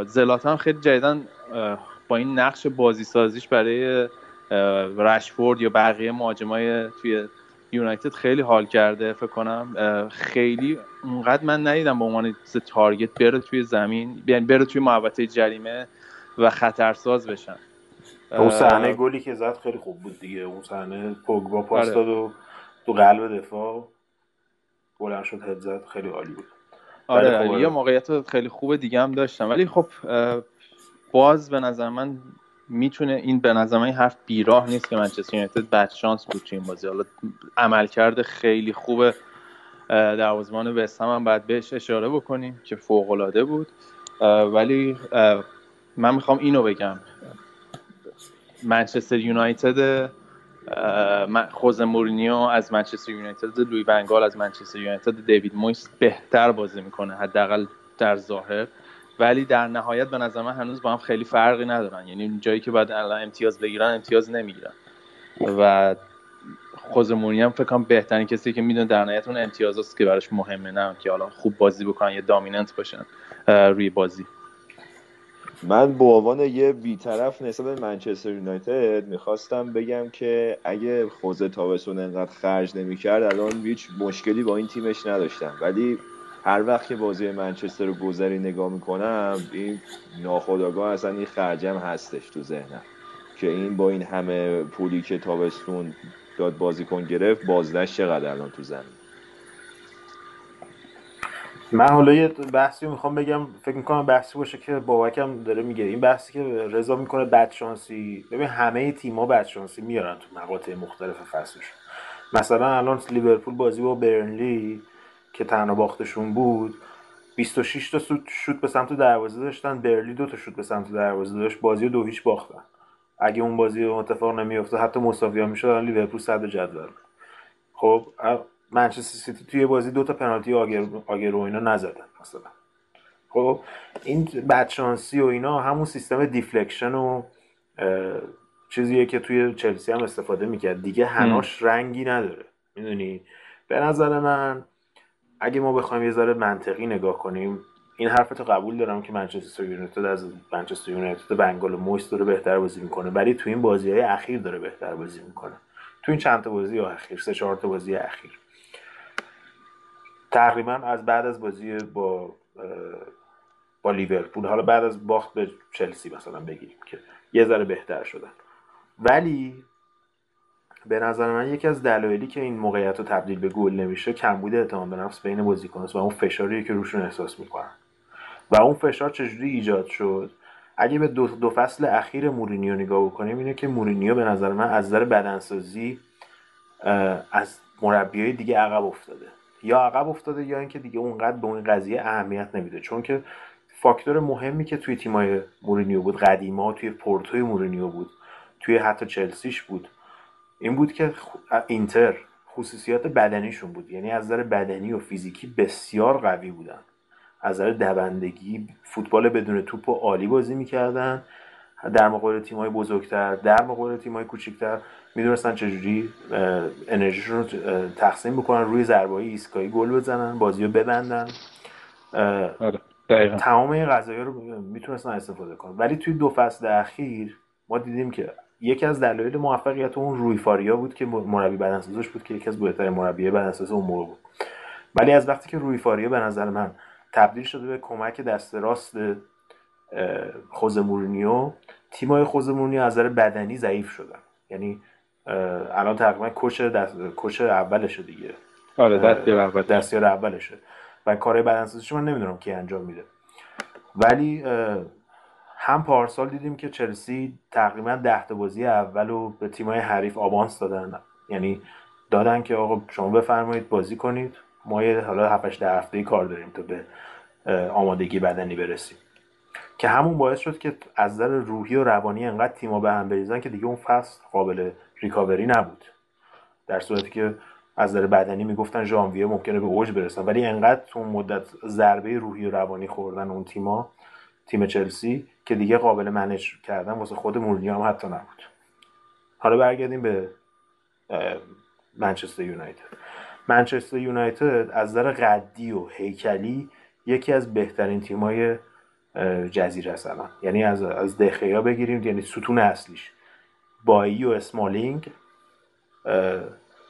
زلاتان خیلی جدیدن با این نقش بازی سازیش برای رشفورد یا بقیه مهاجمای توی یونایتد خیلی حال کرده فکر کنم. خیلی اونقدر من ندیدم به عنوان تارگت بره توی زمین یعنی بره توی محوطه جریمه و خطرساز بشن. اون صحنه گلی که زد خیلی خوب بود دیگه. اون صحنه پوگبا پاس آره. داد و تو قلب دفاع بلند شد هد زد خیلی عالی بود. آره یه موقعیت خیلی خوب دیگه هم داشتم. ولی خب باز به نظر من می‌تونه این به نظر من حرف بیراه نیست که منچستر یونایتد بد شانس بود تو این بازی. حالا عملکرد خیلی خوب دروازه‌بان وستهم هم باید بهش اشاره بکنیم که فوق العاده بود ولی من می‌خوام اینو بگم. منچستر یونایتد خوز مورینیو از منچستر یونایتد لوی ونگال از منچستر یونایتد. دیوید مویس بهتر بازی می‌کنه حداقل در ظاهر. ولی در نهایت به نظر من هنوز با هم خیلی فرقی ندارن. یعنی جایی که باید الان امتیاز بگیرن امتیاز نمی‌گیرن. و خوز مورینیو فکر کنم بهترین کسی که می‌دونه در نهایت اون امتیاز که براش مهمه نه که حالا خوب بازی بکنن یا دامیننت باشن روی بازی. من به عنوان یه بیطرف نسبت منچستر یونایتد می‌خواستم بگم که اگه خوزه تابستون انقدر خرج نمی‌کرد الان هیچ مشکلی با این تیمش نداشتم. ولی هر وقت که بازی منچستر رو گذری نگاه می‌کنم این ناخداگاه اصلا این خرجم هستش تو ذهنم. که این با این همه پولی که تابستون داد بازیکن گرفت بازدش چقدر الان تو زمین؟ من حالا یه بحثی می‌خوام بگم فکر می‌کنم بحثی باشه که بابکم داره میگه. این بحثی که رضا می‌کنه بدشانسی. ببین همه تیم‌ها بدشانسی میارن تو مقاطع مختلف فصلش. مثلا الان لیورپول بازی با برنلی که تنها باختشون بود 26 تا شوت به سمت دروازه داشتن برلی دو تا شوت به سمت دروازه داشت بازی دو هیچ باختن. اگه اون بازی اتفاق نمیافته حتی مساوی می‌شد الان لیورپول صدر جدول. خب منچستر سیتی توی بازی دو تا پنالتی آگر آگر و اینا نزدن مثلا. خب این بدشانسی و اینا همون سیستم deflection و چیزیه که توی چلسی هم استفاده می‌کرد. دیگه حناش رنگی نداره. می‌دونی؟ به نظر من اگه ما بخوایم یه ذره منطقی نگاه کنیم این حرفتو قبول دارم که منچستر یونایتد از منچستر یونایتد ون‌گال و مویس داره بهتر بازی می‌کنه. ولی تو این بازی های اخیر داره بهتر بازی می‌کنه. تو این چند تا بازی اخیر سه چهار تا بازی اخیر. تقریبا از بعد از بازی با با لیورپول حالا بعد از باخت به چلسی مثلا بگیریم که یه ذره بهتر شدن. ولی به نظر من یکی از دلایلی که این موقعیت رو تبدیل به گل نمیشه کمبود اعتماد به نفس بین بازیکناست و اون فشاری که روشون احساس می‌کنن. و اون فشار چجوری ایجاد شد؟ اگه به دو, دو فصل اخیر مورینیو نگاه بکنیم اینه که مورینیو به نظر من از نظر بدنسازی از مربیای دیگه عقب افتاده. یا عقب افتاده یا اینکه دیگه اونقدر به اون قضیه اهمیت نمیده. چون که فاکتور مهمی که توی تیمای مورینیو بود قدیما توی پورتوی مورینیو بود توی حتی چلسیش بود این بود که اینتر خصوصیات بدنیشون بود. یعنی از نظر بدنی و فیزیکی بسیار قوی بودن. از نظر دوندگی فوتبال بدون توپ و عالی بازی می‌کردن. در مقابل تیم‌های بزرگتر در مقابل تیم‌های کوچکتر می‌دونستن چجوری انرژیشون رو تقسیم بکنن روی ضربه ایستگاهی گل بزنن بازی رو ببندن آره، تمام این قضایی رو می‌تونستن استفاده کنن. ولی توی دو فصل اخیر ما دیدیم که یکی از دلایل موفقیت اون روی فاریا بود که مربی بدنسازش بود که یکی از بهترین مربی بدنساز اون موقع بود. ولی از وقتی که روی فاریا به نظر من تبدیل شده به کمک دست راست خوز مورینیو. تیمای خوز مورینیو از نظر بدنی ضعیف شدن. یعنی الان تقریبا کوچ دست کوچ اولشه دیگه. آره دستیار اول دستیار اولشه. و کارهای بدنسازیش من نمی‌دونم کی انجام میده. ولی هم پارسال دیدیم که چلسی تقریبا ده تا بازی اول رو به تیمای حریف آوانس دادن. یعنی دادن که آقا شما بفرمایید بازی کنید. ما یه حالا 7 ده هفته کار داریم تا به آمادگی بدنی برسیم. که همون باعث شد که از نظر روحی و روانی انقدر تیما به هم بریزن که دیگه اون فصل قابل ریکاوری نبود. در صورتی که از نظر بدنی می‌گفتن ژانویه ممکنه به اوج برسن ولی انقدر تو مدت ضربه روحی و روانی خوردن اون تیما تیم چلسی که دیگه قابل منش کردن واسه خود مورینیو هم حتی نبود. حالا برگردیم به منچستر یونایتد. منچستر یونایتد از نظر قدی و هیکلی یکی از بهترین تیمای جزیره است یعنی از از دخیا بگیریم یعنی ستون اصلیش. بایی و اسمالینگ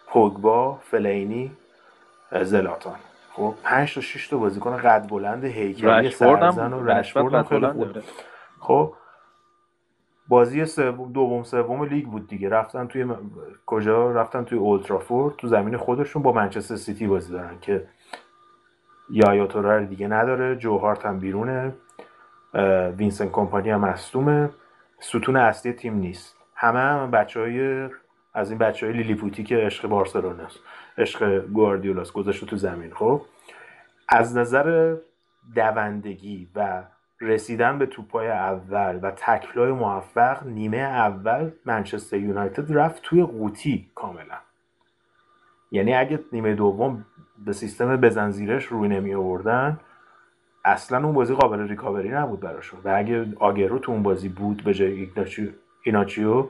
پوگبا فلینی زلاتان. خب 5 تا 6 تا بازیکن قد بلند هیکلی سرزن و رشفورد خیلی خوب خب بازی سوم دوم سوم لیگ بود دیگه. رفتن توی کجا؟ رفتن توی اولدترافورد تو زمین خودشون با منچستر سیتی بازی دارن که یایا رو دیگه نداره جوهارت هم بیرونه. وینسن کمپانی هم مصدومه. ستون اصلی تیم نیست. همه هم بچه های از این بچه های لیلیپوتی که عشق بارسلوناست عشق گواردیولاست گذاشته تو زمین. خب؟ از نظر دوندگی و رسیدن به توپای اول و تکلای موفق نیمه اول منچستر یونایتد رفت توی قوطی کاملا. یعنی اگه نیمه دوم به سیستم بزنزیرش روی نمی آوردن اصلا اون بازی قابل ریکاوری نبود براشون. و اگه آگرو تو اون بازی بود به جای ایناچیو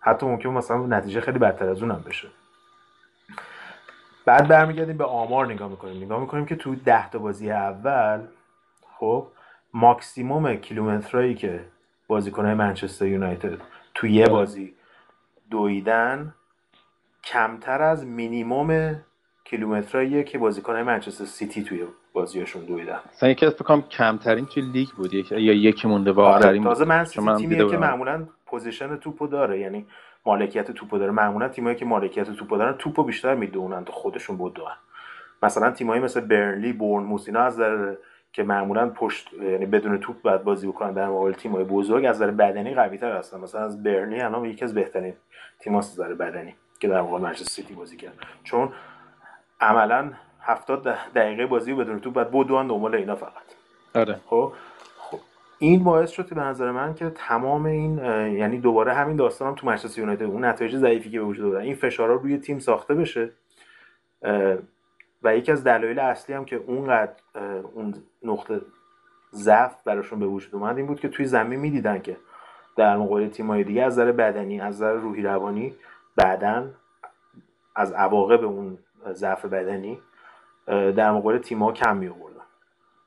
حتی ممکن مثلا نتیجه خیلی بدتر از اونم بشه. بعد برمیگردیم به آمار نگاه می‌کنیم. نگاه می‌کنیم که تو ده تا بازی اول خب ماکسیموم کیلومترایی که بازیکنهای منچستر یونایتد تو یه بازی دویدن کمتر از مینیموم کیلومترایی که بازیکنهای منچستر سیتی توی بازیاشون دویدن. مثلا یکی از فکرم کمترین توی لیگ بود. یا یکی مونده و آخرین آره، تازه من تیمیه که معمولا possession توپو داره. یعنی مالکیت توپو داره. معمولا تیمایی که مالکیت توپو دارن توپو بیشتر می‌دوونن تا خودشون بدوئن مثلا تیمایی مثل برنلی بورنموث اینا از در که معمولا پشت یعنی بدون توپ بعد بازی بکنن در مقابل تیم‌های بزرگ از نظر بدنی قوی‌تر هستن. مثلا از برنلی الان یکی از بهترین تیم‌ها از نظر بدنی که در مقابل منچستر سیتی بازی کرد. چون عملا 70 دقیقه بازی بدون توپ بعد بدون دنبال اینا فقط. آره. خب؟ خب. این باعث شد به نظر من که تمام این یعنی دوباره همین داستان هم تو منچستر یونایتد اون نتایج ضعیفی که به وجود آورد. این فشارها روی تیم ساخته بشه. و یکی از دلایل اصلی هم که اونقدر اون نقطه ضعف براشون به وجود اومد این بود که توی زمین می‌دیدن که در مقابل تیم‌های دیگه از نظر بدنی از نظر روحی روانی بعدا از عواقب اون ضعف بدنی در مقابل تیم‌ها کم می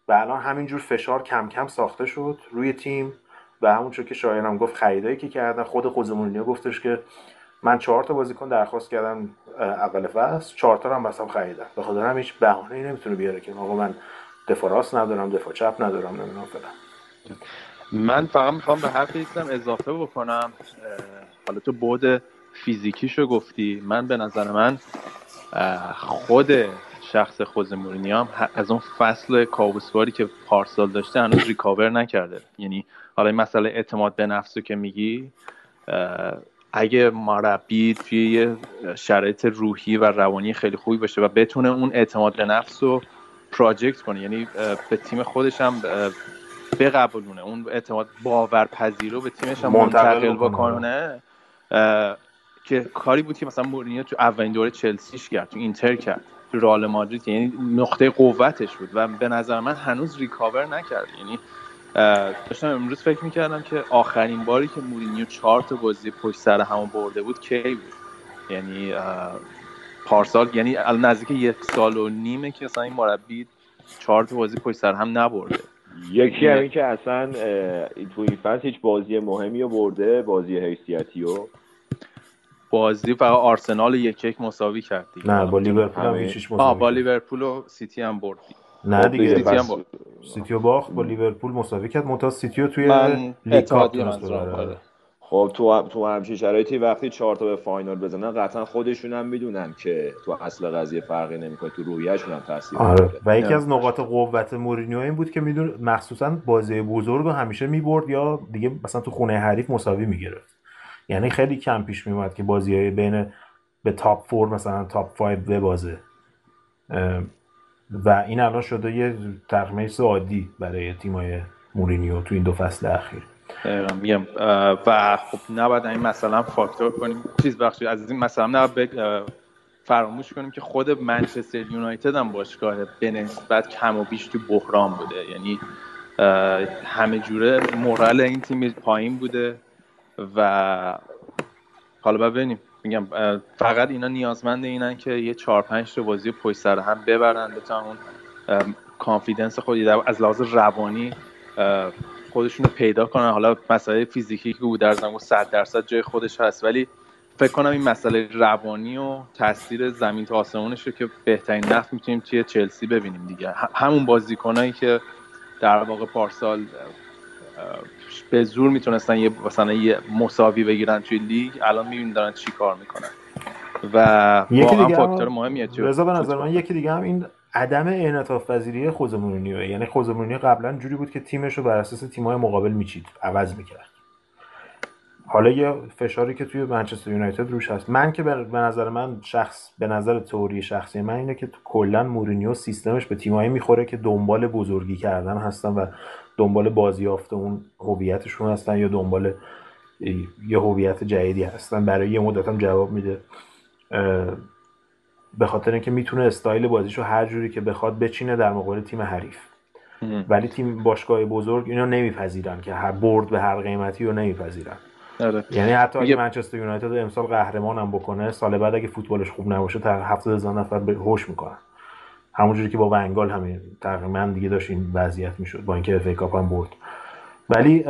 و الان همینجور فشار کم کم ساخته شد روی تیم و همونطور که شایانم گفت خریدایی که کردن خود خوزمونینیو گفتش که من چهار تا بازیکن درخواست کردم اول فصل چهار تا هم بسام خریدم به خاطر هم هیچ بهانه‌ای نمی‌تونه بیاره که آقا من دفاع راست ندارم دفاع چپ ندارم نمی‌دونم فلان. من فقط می‌خوام به حرف ایستم اضافه بکنم. حالا تو بود فیزیکیشو گفتی. من به نظر من خود شخص خوز مورینی هم از اون فصل کابوسواری که پارسال داشته هنوز ریکاور نکرده. یعنی حالا این مسئله اعتماد به نفسو که میگی اگه مربی توی یه شرایط روحی و روانی خیلی خوبی باشه و بتونه اون اعتماد به نفس رو project کنه یعنی به تیم خودش هم بقبولونه. اون اعتماد باورپذیر رو به تیمش هم منتقل بکنه. که کاری بود که مثلا مورینیو تو اولین دوره چلسیش کرد تو اینتر کرد. رئال مادرید یعنی نقطه قوتش بود و به نظر من هنوز recover نکرد. یعنی داشتم امروز فکر می‌کردم که آخرین باری که مورینیو چهار تا بازی پشت سر همون برده بود کی بود؟ یعنی پارسال یعنی نزدیک یک سال و نیمه که اصلا این مربی چهار تا بازی پشت سر هم نبرده. یکی همین که اصلا تو این فصل هیچ بازی مهمی رو برده بازی حیثیتی و بازی فقط آرسنال یک یک مساوی کرد نه با لیورپول هم هیچ مساوی با لیورپول و سیتی هم برد نه دیگه سیتی هم برد سیتی و باخت با لیورپول مساوی کرد. منتها سیتی رو توی League Cup آره. خب تو تو همچین شرایطی وقتی چهار تا به فاینال بزنن قطعا خودشون هم می‌دونن که تو اصل قضیه فرقی نمی‌کنه تو روحیه‌شون هم تاثیر آره. و یکی از نقاط قوت مورینیو این بود که میدون مخصوصا بازی بزرگ رو همیشه می‌برد یا دیگه مثلا تو خونه حریف مساوی می‌گرفت. یعنی خیلی کم پیش میومد که بازی های بین به top four مثلا top 5 ببازه. و این الان شده یه تقمیص عادی برای تیمای مورینیو تو این دو فصل اخیر. میگم و خب نباید این مثلا فاکتور کنیم. چیز بخشی از این مثلا نباید فراموش کنیم که خود منچستر یونایتد هم باشگاه به نسبت کم و بیش تو بحران بوده. یعنی همه جوره مورال این تیم پایین بوده. و حالا ببینیم. میگم فقط اینا نیازمند اینن که یه چهار پنج تا بازی پشت سر هم ببرن بتونن اون کانفیدنس خودی از لحاظ روانی خودشون رو پیدا کنن. حالا مسئله فیزیکی که او در زمان 100 درصد جای خودش هست. ولی فکر کنم این مسئله روانی و تاثیر زمین تا آسمونش رو که بهترین نفت می‌تونیم توی چلسی ببینیم دیگه. همون بازیکنایی که در واقع پارسال به زور می‌تونستن یه مثلا یه مساوی بگیرن توی لیگ الان می‌بینید دارن چی کار می‌کنن. و واقعا فاکتور مهمیه رضا به نظر من یکی دیگه هم این عدم انعطاف پذیری خوزه یعنی خوزه قبلا جوری بود که تیمش رو بر اساس تیم‌های مقابل میچید عوض می‌کرد. حالا یه فشاری که توی منچستر یونایتد روش هست. من که به نظر من شخص به نظر تئوری شخصی من اینه که کلا مورینیو سیستمش به تیمایی می‌خوره که دنبال بزرگی کردن هستن و دنبال بازیافت اون هویتشون هستن یا دنبال یه هویت جدیدی هستن. برای یه مدت هم جواب میده. به خاطر اینکه می‌تونه استایل بازیشو هر جوری که بخواد بچینه در مقابل تیم حریف. ولی تیم باشگاه بزرگ اینا نمیپذیرن که هر برد به هر قیمتی رو نمیپذیرن. آره. یعنی حتی اگه منچستر یونایتد امسال قهرمان هم بکنه سال بعد اگه فوتبالش خوب نباشه تا 70 هزار نفر هوش می‌کنن. همونجوری که با ونگال همین تقریبا دیگه داشت این وضعیت می‌شد با اینکه FA Cup هم برد. ولی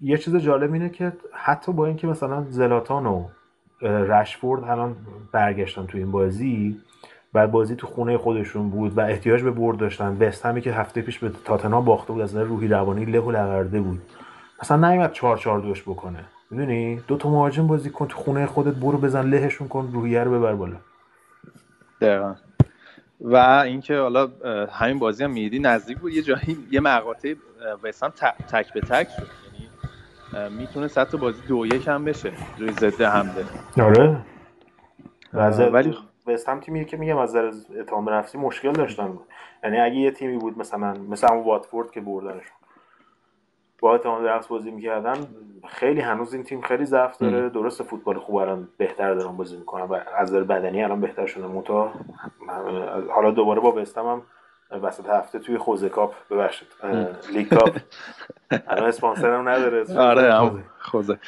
یه چیز جالب اینه که حتی با اینکه مثلا زلاتان و رشفورد الان برگشتن تو این بازی بعد بازی تو خونه خودشون بود و احتیاج به برد داشتن وست همی که هفته پیش به تاتنهام باخته بود از نظر روحی روانی له و لورده بود. اصلا نیومد 4 4 دوش بکنه. می‌دونی؟ دو تا مهاجم بازی کن تو خونه خودت برو بزن لهشون کن روحیه رو ببر بالا. دقیقا. و اینکه حالا همین بازی هم میدی نزدیک بود. یه جایی یه مقاطع وسام تک به تک شد. یعنی می‌تونه سطح بازی دو یک هم بشه روی ضد حمله. آره. ولی وست تیمی که میگم از نظر اتهام نفسی مشکل داشتن. یعنی اگه یه تیمی بود مثلا مثلا واتفورد که بردنشون با اتهام نفس بازی می‌کردن خیلی هنوز این تیم خیلی ضعف داره. درست فوتبال خوب الان بهتر دارن بازی می‌کنن و از نظر بدنی الان بهتر شده موتا حالا دوباره با وستهم هم وسط هفته توی خوزه کاپ ببخشید League Cup. الان اسپانسر هم نداره آره هم خوزه.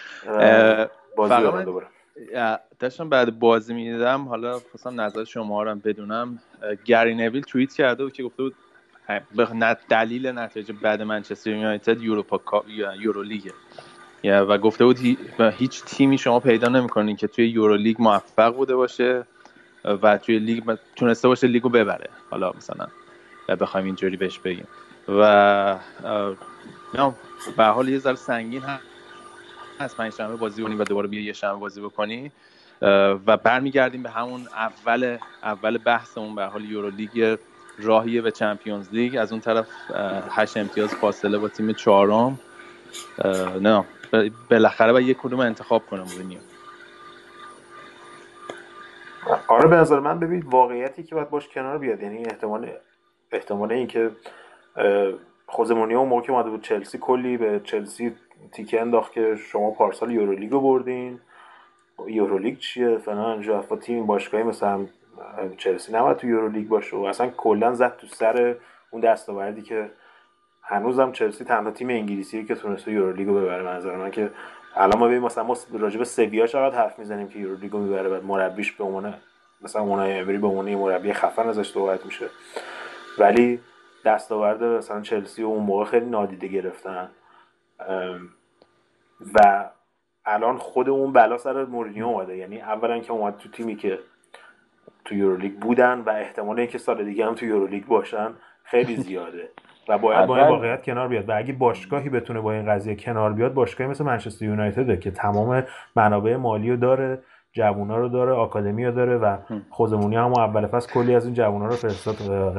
بازی دوباره. داشتم بعد بازی می‌دیدم حالا خواستم نظر شما رو بدونم. گری نویل توییت کرده بود که گفته بود به دلیل نتیجه بد منچستر یونایتد یوروپا Euro League ه و گفته بود هیچ تیمی شما پیدا نمی‌کنین که توی Euro League موفق بوده باشه و توی لیگ تونسته باشه لیگو ببره. حالا مثلا بخوایم اینجوری بهش بگیم. و به هر حال یه ذره سنگین هست. پنج شنبه بازی کنی و دوباره بیا یه شنبه بازی بکنی. و برمیگردیم به همون اول اول بحثمون. به هر حال Euro League راهیه به Champions League. از اون طرف هشت امتیاز فاصله با تیم چهارم. نه بالاخره باید یک کدوم انتخاب کنه مورینیو. آره به نظر من ببینید واقعیتی که باید باش کنار بیاد. یعنی احتمال احتمال اینکه خوزه مورینیو اون موقع که اومده بود چلسی کلی به چلسی تیکه انداخت که شما پارسال یورولیگ رو بردین. یورولیگ چیه؟ فلان جافا تیم باشگاهی مثلا چلسی. نباید تو یورولیگ باشه و اصلا کلا زد تو سر اون دستاوردی که هنوزم چلسی تنها تیم انگلیسیه که تونسته یورولیگو ببره منظر من که الان ما ببین مثلا ما راجع به سویا چقدر حرف می‌زنیم که یورولیگو می‌بره بعد مربیش به عنوان مثلا اونای امری به عنوان مربی خفن ازش صحبت میشه. ولی دستاورد مثلا چلسی و اون موقع خیلی نادیده گرفتن. و الان خود اون بلا سر مورینیو اومده. یعنی اولا که اومد تو تیمی که تو یورولیگ بودن و احتمال اینکه سال دیگه هم تو یورولیگ باشن خیلی زیاده و باید با این واقعیت کنار بیاد. و اگه باشگاهی بتونه با این قضیه کنار بیاد باشگاهی مثل منچستر یونایتده که تمام منابع مالی رو داره جوونا رو داره آکادمی رو داره و خودمونی هم اول فصل کلی از این جوونا رو فرستاد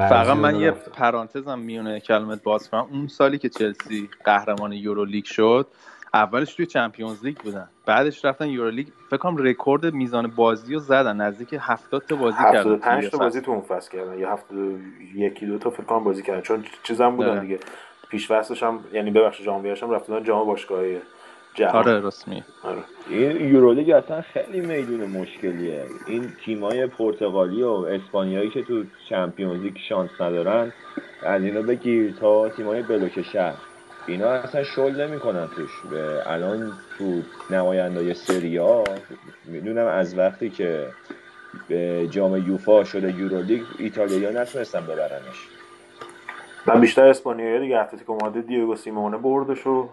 فقط من یه پرانتزم میونه کلمت باز کنم. اون سالی که چلسی قهرمان یورولیگ شد اولش توی چمپیونز لیگ بودن. بعدش رفتن یورولیگ. فکر کنم رکورد میزان بازی رو زدن. نزدیک 70 تا بازی کردن 75 تا بازی تو اون فصل کردن. یا 70 یکی دو تا فکر کنم بازی کردن. چون چیزام بودن ده. دیگه. پیش هم یعنی ببخشید ژانویه‌اش هم رفتن جام باشگاهی جهان. آره رسمی آره. این یورولیگ اصلا خیلی میدون مشکلیه. این تیمای پرتغالی و اسپانیایی که تو چمپیونز لیگ شانس ندارن از اینا بگیر تا تیمای بلوک شهر. اینا اصلا شل نمی‌کنن توش. به الان تو نمایندای سریا می‌دونم از وقتی که به جام یوفا شده یورولیگ ایتالیا نتونستن ببرنش. من بیشتر اسپانیایی دیگه اتلتیکو مادرید دیگو سیمونه بردش و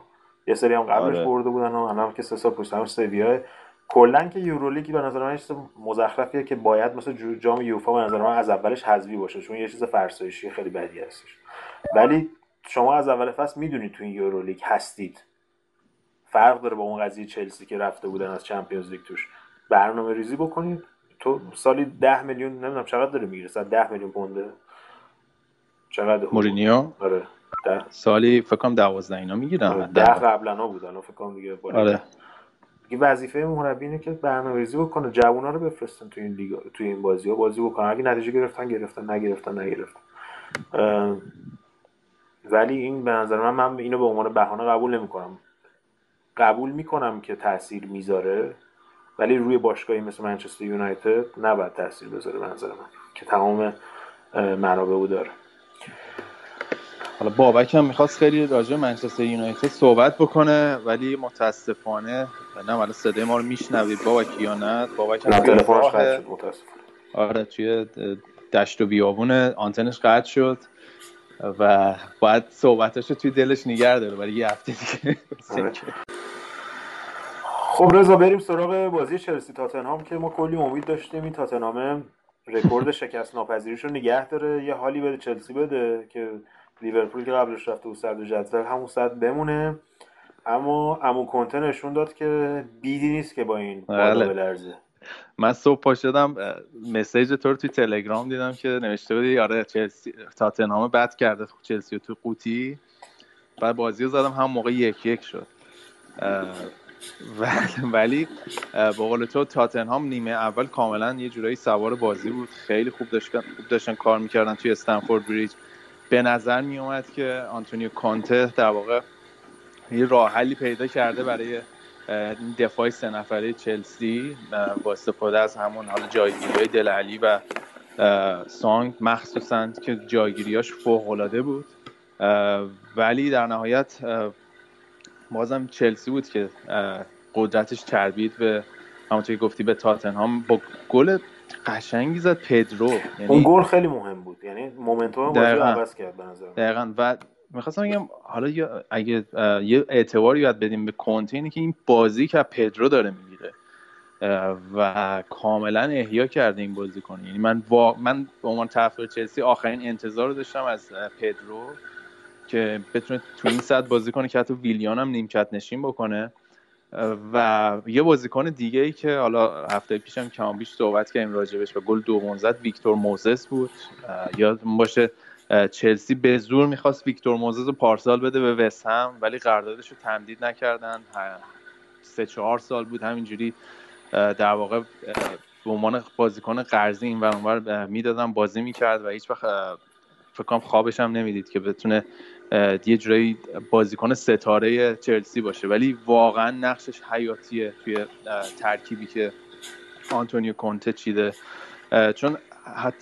یه سری هم قبلش آره. برده بودن و الان که سه سال پشت هم سویا. کلا که یورولیگ به نظر من چیز مزخرفیه که باید مثل جام یوفا به نظر من از اولش حذفی باشه چون یه چیز فرسایشی خیلی بدی هستش. ولی شما از اول فصل می‌دونید تو این یورولیگ هستید. فرق داره با اون قضیه چلسی که رفته بودن از چمپیونز لیگ توش. برنامه ریزی بکنید. تو سالی ده میلیون نمی‌دونم چقدر داره می‌گیره. ساعت ده میلیون پونده چقدر مورینیو؟ آره. ده. سالی فکر کنم 12 اینا می‌گیرن. آره. ده. قبلا بود الان فکر کنم دیگه آره. دیگه وظیفه مربی اینه که برنامه‌ریزی بکنه. جوونا رو بفرستن تو این لیگ تو این بازی ها بازی بکنن. اگه نتیجه گرفتن گرفتن. نگرفتن نگرفتن. ولی این به نظر من من اینو به عنوان بهانه قبول نمی‌کنم. قبول می‌کنم که تاثیر می‌ذاره ولی روی باشگاهی مثل منچستر یونایتد نباید تاثیر بذاره به نظر من که تمام منابع او داره. حالا بابک هم می‌خواست خیلی راجع منچستر یونایتد صحبت بکنه ولی متاسفانه نه حالا صدای ما رو میشنوید بابک یا نه؟ بابک هم آره توی دشت و بیابون آنتنش قطع شد. و باید صحبتش رو توی دلش نگر داره برای یه هفته دیگه. آره. خب رضا بریم سراغ بازی چلسی تاتنهام که ما کلی امید داشتیم. این تاتنهام رکورد شکست ناپذیریش رو نگه داره. یه حالی بده چلسی بده که لیورپول که قبلش رفته و صد جدول همون صد بمونه. اما امو کنته نشون داد که بیدی نیست که با این بله. بلرزه. من صبح پا شدم مسیج تو رو توی تلگرام دیدم که نوشته بودی آره چلسی تاتنهام بد کرده چلسی تو قوطی. بعد بازی رو زدم هم موقع یک یک شد. ولی با قول تو تاتنهام نیمه اول کاملا یه جورایی سوار بازی بود. خیلی خوب داشتن خوب داشتن کار می‌کردن توی استنفورد بریج. به نظر می اومد که آنتونیو کانته در واقع یه راه حلی پیدا کرده برای دفاع سه نفره چلسی با استفاده از همون حالا جایگیری دلعلی و سانگ مخصوصا که جایگیریاش فوق العاده بود ولی در نهایت بازم چلسی بود که قدرتش چربید به همونطور که گفتی به تاتنهام. با گل قشنگی زد پدرو. یعنی اون گل خیلی مهم بود. یعنی مومنتوم بازی عوض کرد به نظر دقیقاً. و می‌خواستم بگم حالا اگه یه اعتباری باید بدیم به کنته که این بازی که پدرو داره می‌گیره و کاملا احیا کرده این بازی کنه یعنی من من به عنوان طرفدار چلسی آخرین انتظار رو داشتم از پدرو که بتونه تو این صد بازی کنه که حتی ویلیان هم نیمکت نشین بکنه. و یه بازیکن دیگه ای که حالا هفته پیشم کم بیش صحبت کردیم راجبش و گل دوم زد ویکتور موزس بود. یاد باشه چلسی به زور می‌خواست ویکتور موزس رو پارسال بده به وست هم ولی قراردادش رو تمدید نکردن. سه چهار سال بود همینجوری در واقع به عنوان بازیکن قرضی این ور می‌دادن بازی می‌کرد و هیچ وقت فکر کنم خوابش هم نمی‌دید که بتونه یه جورایی بازیکن ستاره چلسی باشه. ولی واقعا نقشش حیاتیه توی ترکیبی که آنتونیو کونته چیده. چون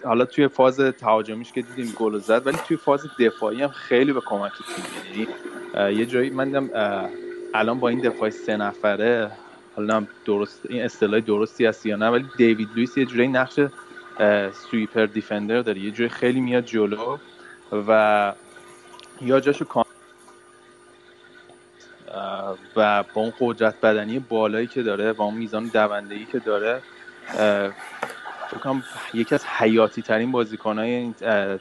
حالا توی فاز تهاجمیش که دیدیم گل زد ولی توی فاز دفاعی هم خیلی به کمک تیم یعنی یه جایی من دیدم الان با این دفاع سه نفره حالا درست این اصطلاح درستی هست یا نه ولی دیوید لوئیس یه جوری نقش سویپر دیفندر داره. یه جوری خیلی میاد جلو و یا جاشو و با اون قدرت بدنی بالایی که داره و اون میزان دوندگی که داره فکرم یکی از حیاتی ترین بازیکنهای این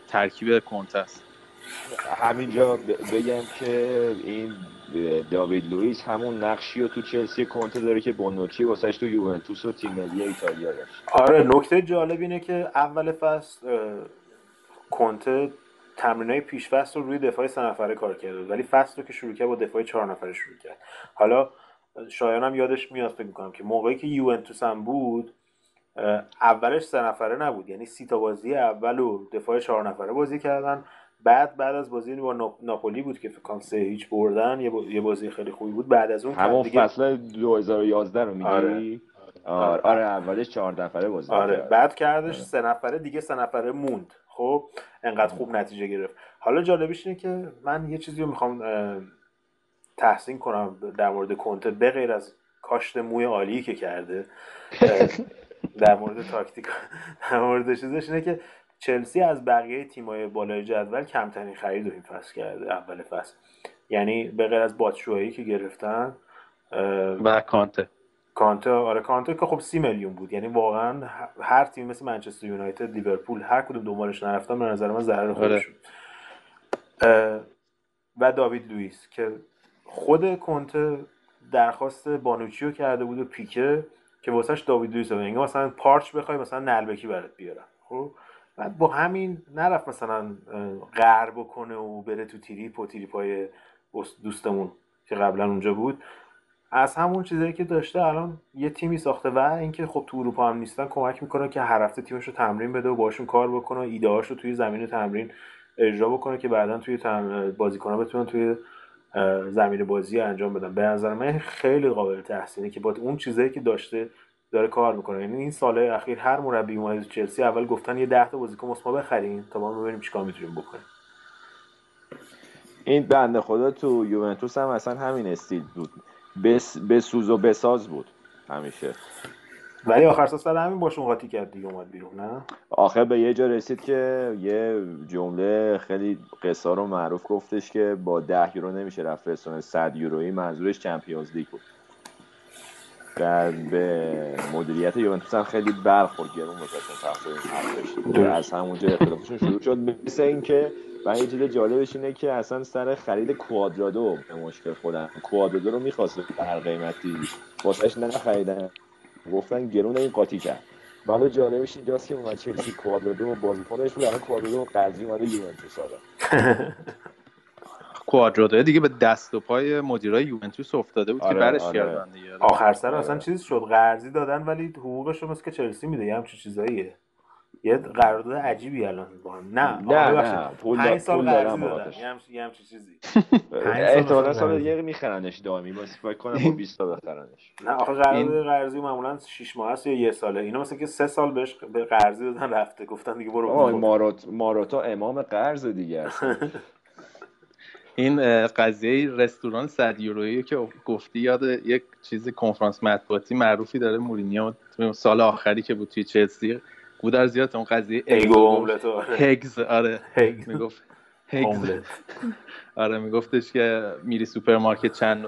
ترکیب کنت است. همینجا بگم که این داوید لوئیس همون نقشی رو تو چلسی کنته داره که بونوچی واسش تو یوونتوس و تیم ملی ایتالیا داشت. آره نکته جالب اینه که اول فصل کنته تمرینای پیش فصل رو روی دفاع سه نفره کار کرده ولی فصل رو که شروع کرد با دفاع چهار نفره شروع کرد. حالا شایان هم یادش میاد فکر می‌کنم که موقعی که یوونتوس هم بود اولش سه نفره نبود. یعنی سی تا بازی اول و دفاع چهار نفره بازی کردن. بعد بعد از بازی با ناپولی بود که فکر کنم سه هیچ بردن. یه بازی خیلی خوبی بود. بعد از اون همون دیگه... فصل 2011 رو میگی آره. آره, آره اولش چهار نفره بازی آره. بعد کردش آره. سه نفره دیگه سه نفره موند. خب انقدر خوب نتیجه گرفت. حالا جالبیش اینه که من یه چیزی رو می‌خوام تحسین کنم در مورد کنته به غیر از کاشت موی عالی که کرده. در مورد تاکتیک در مورد چیزش اینه که چلسی از بقیه تیمای بالای جدول کمترین خرید رو این فصل کرده اول فصل. یعنی به غیر از باتشوهایی که گرفتن و کانته. کانته آره کانته که خب سی میلیون بود. یعنی واقعا هر تیم مثل منچستر یونایتد لیورپول هر کدوم دنبالش نرفتن به نظر من ضرر خودشون. آره. و داوید لوئیس که خود کنته درخواست بونوچیو کرده بود و پیکه. که واسهش داوید لوئیس انگار مثلا پارچ بخوای مثلا نلبکی برات بیارم. خب؟ بعد با همین نرفت مثلا غر بکنه و بره تو تریپ و تریپای دوستمون که قبلا اونجا بود. از همون چیزایی که داشته الان یه تیمی ساخته و اینکه خب تو اروپا هم نیستن کمک می‌کنه که هر هفته تیمش رو تمرین بده و باشون کار بکنه و ایده رو توی زمین تمرین اجرا بکنه که بعدا توی تم... بازیکن‌ها بتونن توی زمین بازی انجام بدن. به نظر من خیلی قابل تحسینه که با اون چیزایی که داشته داره کار می‌کنه. یعنی این سالهای اخیر هر مربی اومد چلسی اول گفتن یه 10 تا بازیکن مسما بخرین تا ما ببینیم چیکار می‌تونیم بکنیم. این بنده خدا تو یوونتوس هم اصلا همین استیل بود. بس بسوز و بساز بود همیشه. ولی آخر سال همین باشون قاطی کرد دیگه اومد بیرون نه؟ آخر به یه جا رسید که یه جمله خیلی قصار و معروف گفتش که با ده یورو نمیشه رفت رسانه 100 یورویی منظورش چمپیونز لیگ بود. در به مدیریت یوونتوس هم خیلی برخورد گرون واسه این از همونجا اختلافشون شروع شد. مثل اینکه و یه چیز جالبش اینه که اصلا سر خرید کوادرادو به مشکل خودم. کوادرادو رو می‌خواست هر قیمتی. واسهش نخریدن گفتن گرون این قاطی کرد. حالا جالبش اینجاست که اومد چلسی کوادرادو بازیکنش بود الان کوادرادو قضیه اومده یوونتوس کوادرادو دیگه به دست و پای مدیرای یوونتوس افتاده بود آره، که برش آره. کردن دیگه. آخر سر اصلا چیز شد قرضی دادن ولی حقوقش رو که چلسی میده یه همچین چیزاییه. یه قرارداد عجیبی الان با هم نه نه نه پول سال قرضی دادن یه همچین چیزی. احتمالاً سال دیگه میخرنش دائمی واسه فکر کنم با 20 تا بخرنش. نه آخه قرارداد قرضی معمولا 6 ماه است یا یه ساله. اینا مثلا که 3 سال بهش به قرضی دادن رفته. گفتن دیگه برو ماروت ماروتا امام قرض دیگه است. این قضیه رستوران 100 یورویی که گفتی یاد یک چیز کنفرانس مطبوعاتی معروفی داره مورینیو. سال آخری که بود توی چلسی در زیاد اون قضیه ایگو eggs آره. می‌گفت eggs آره میگفتش که میری سوپرمارکت چند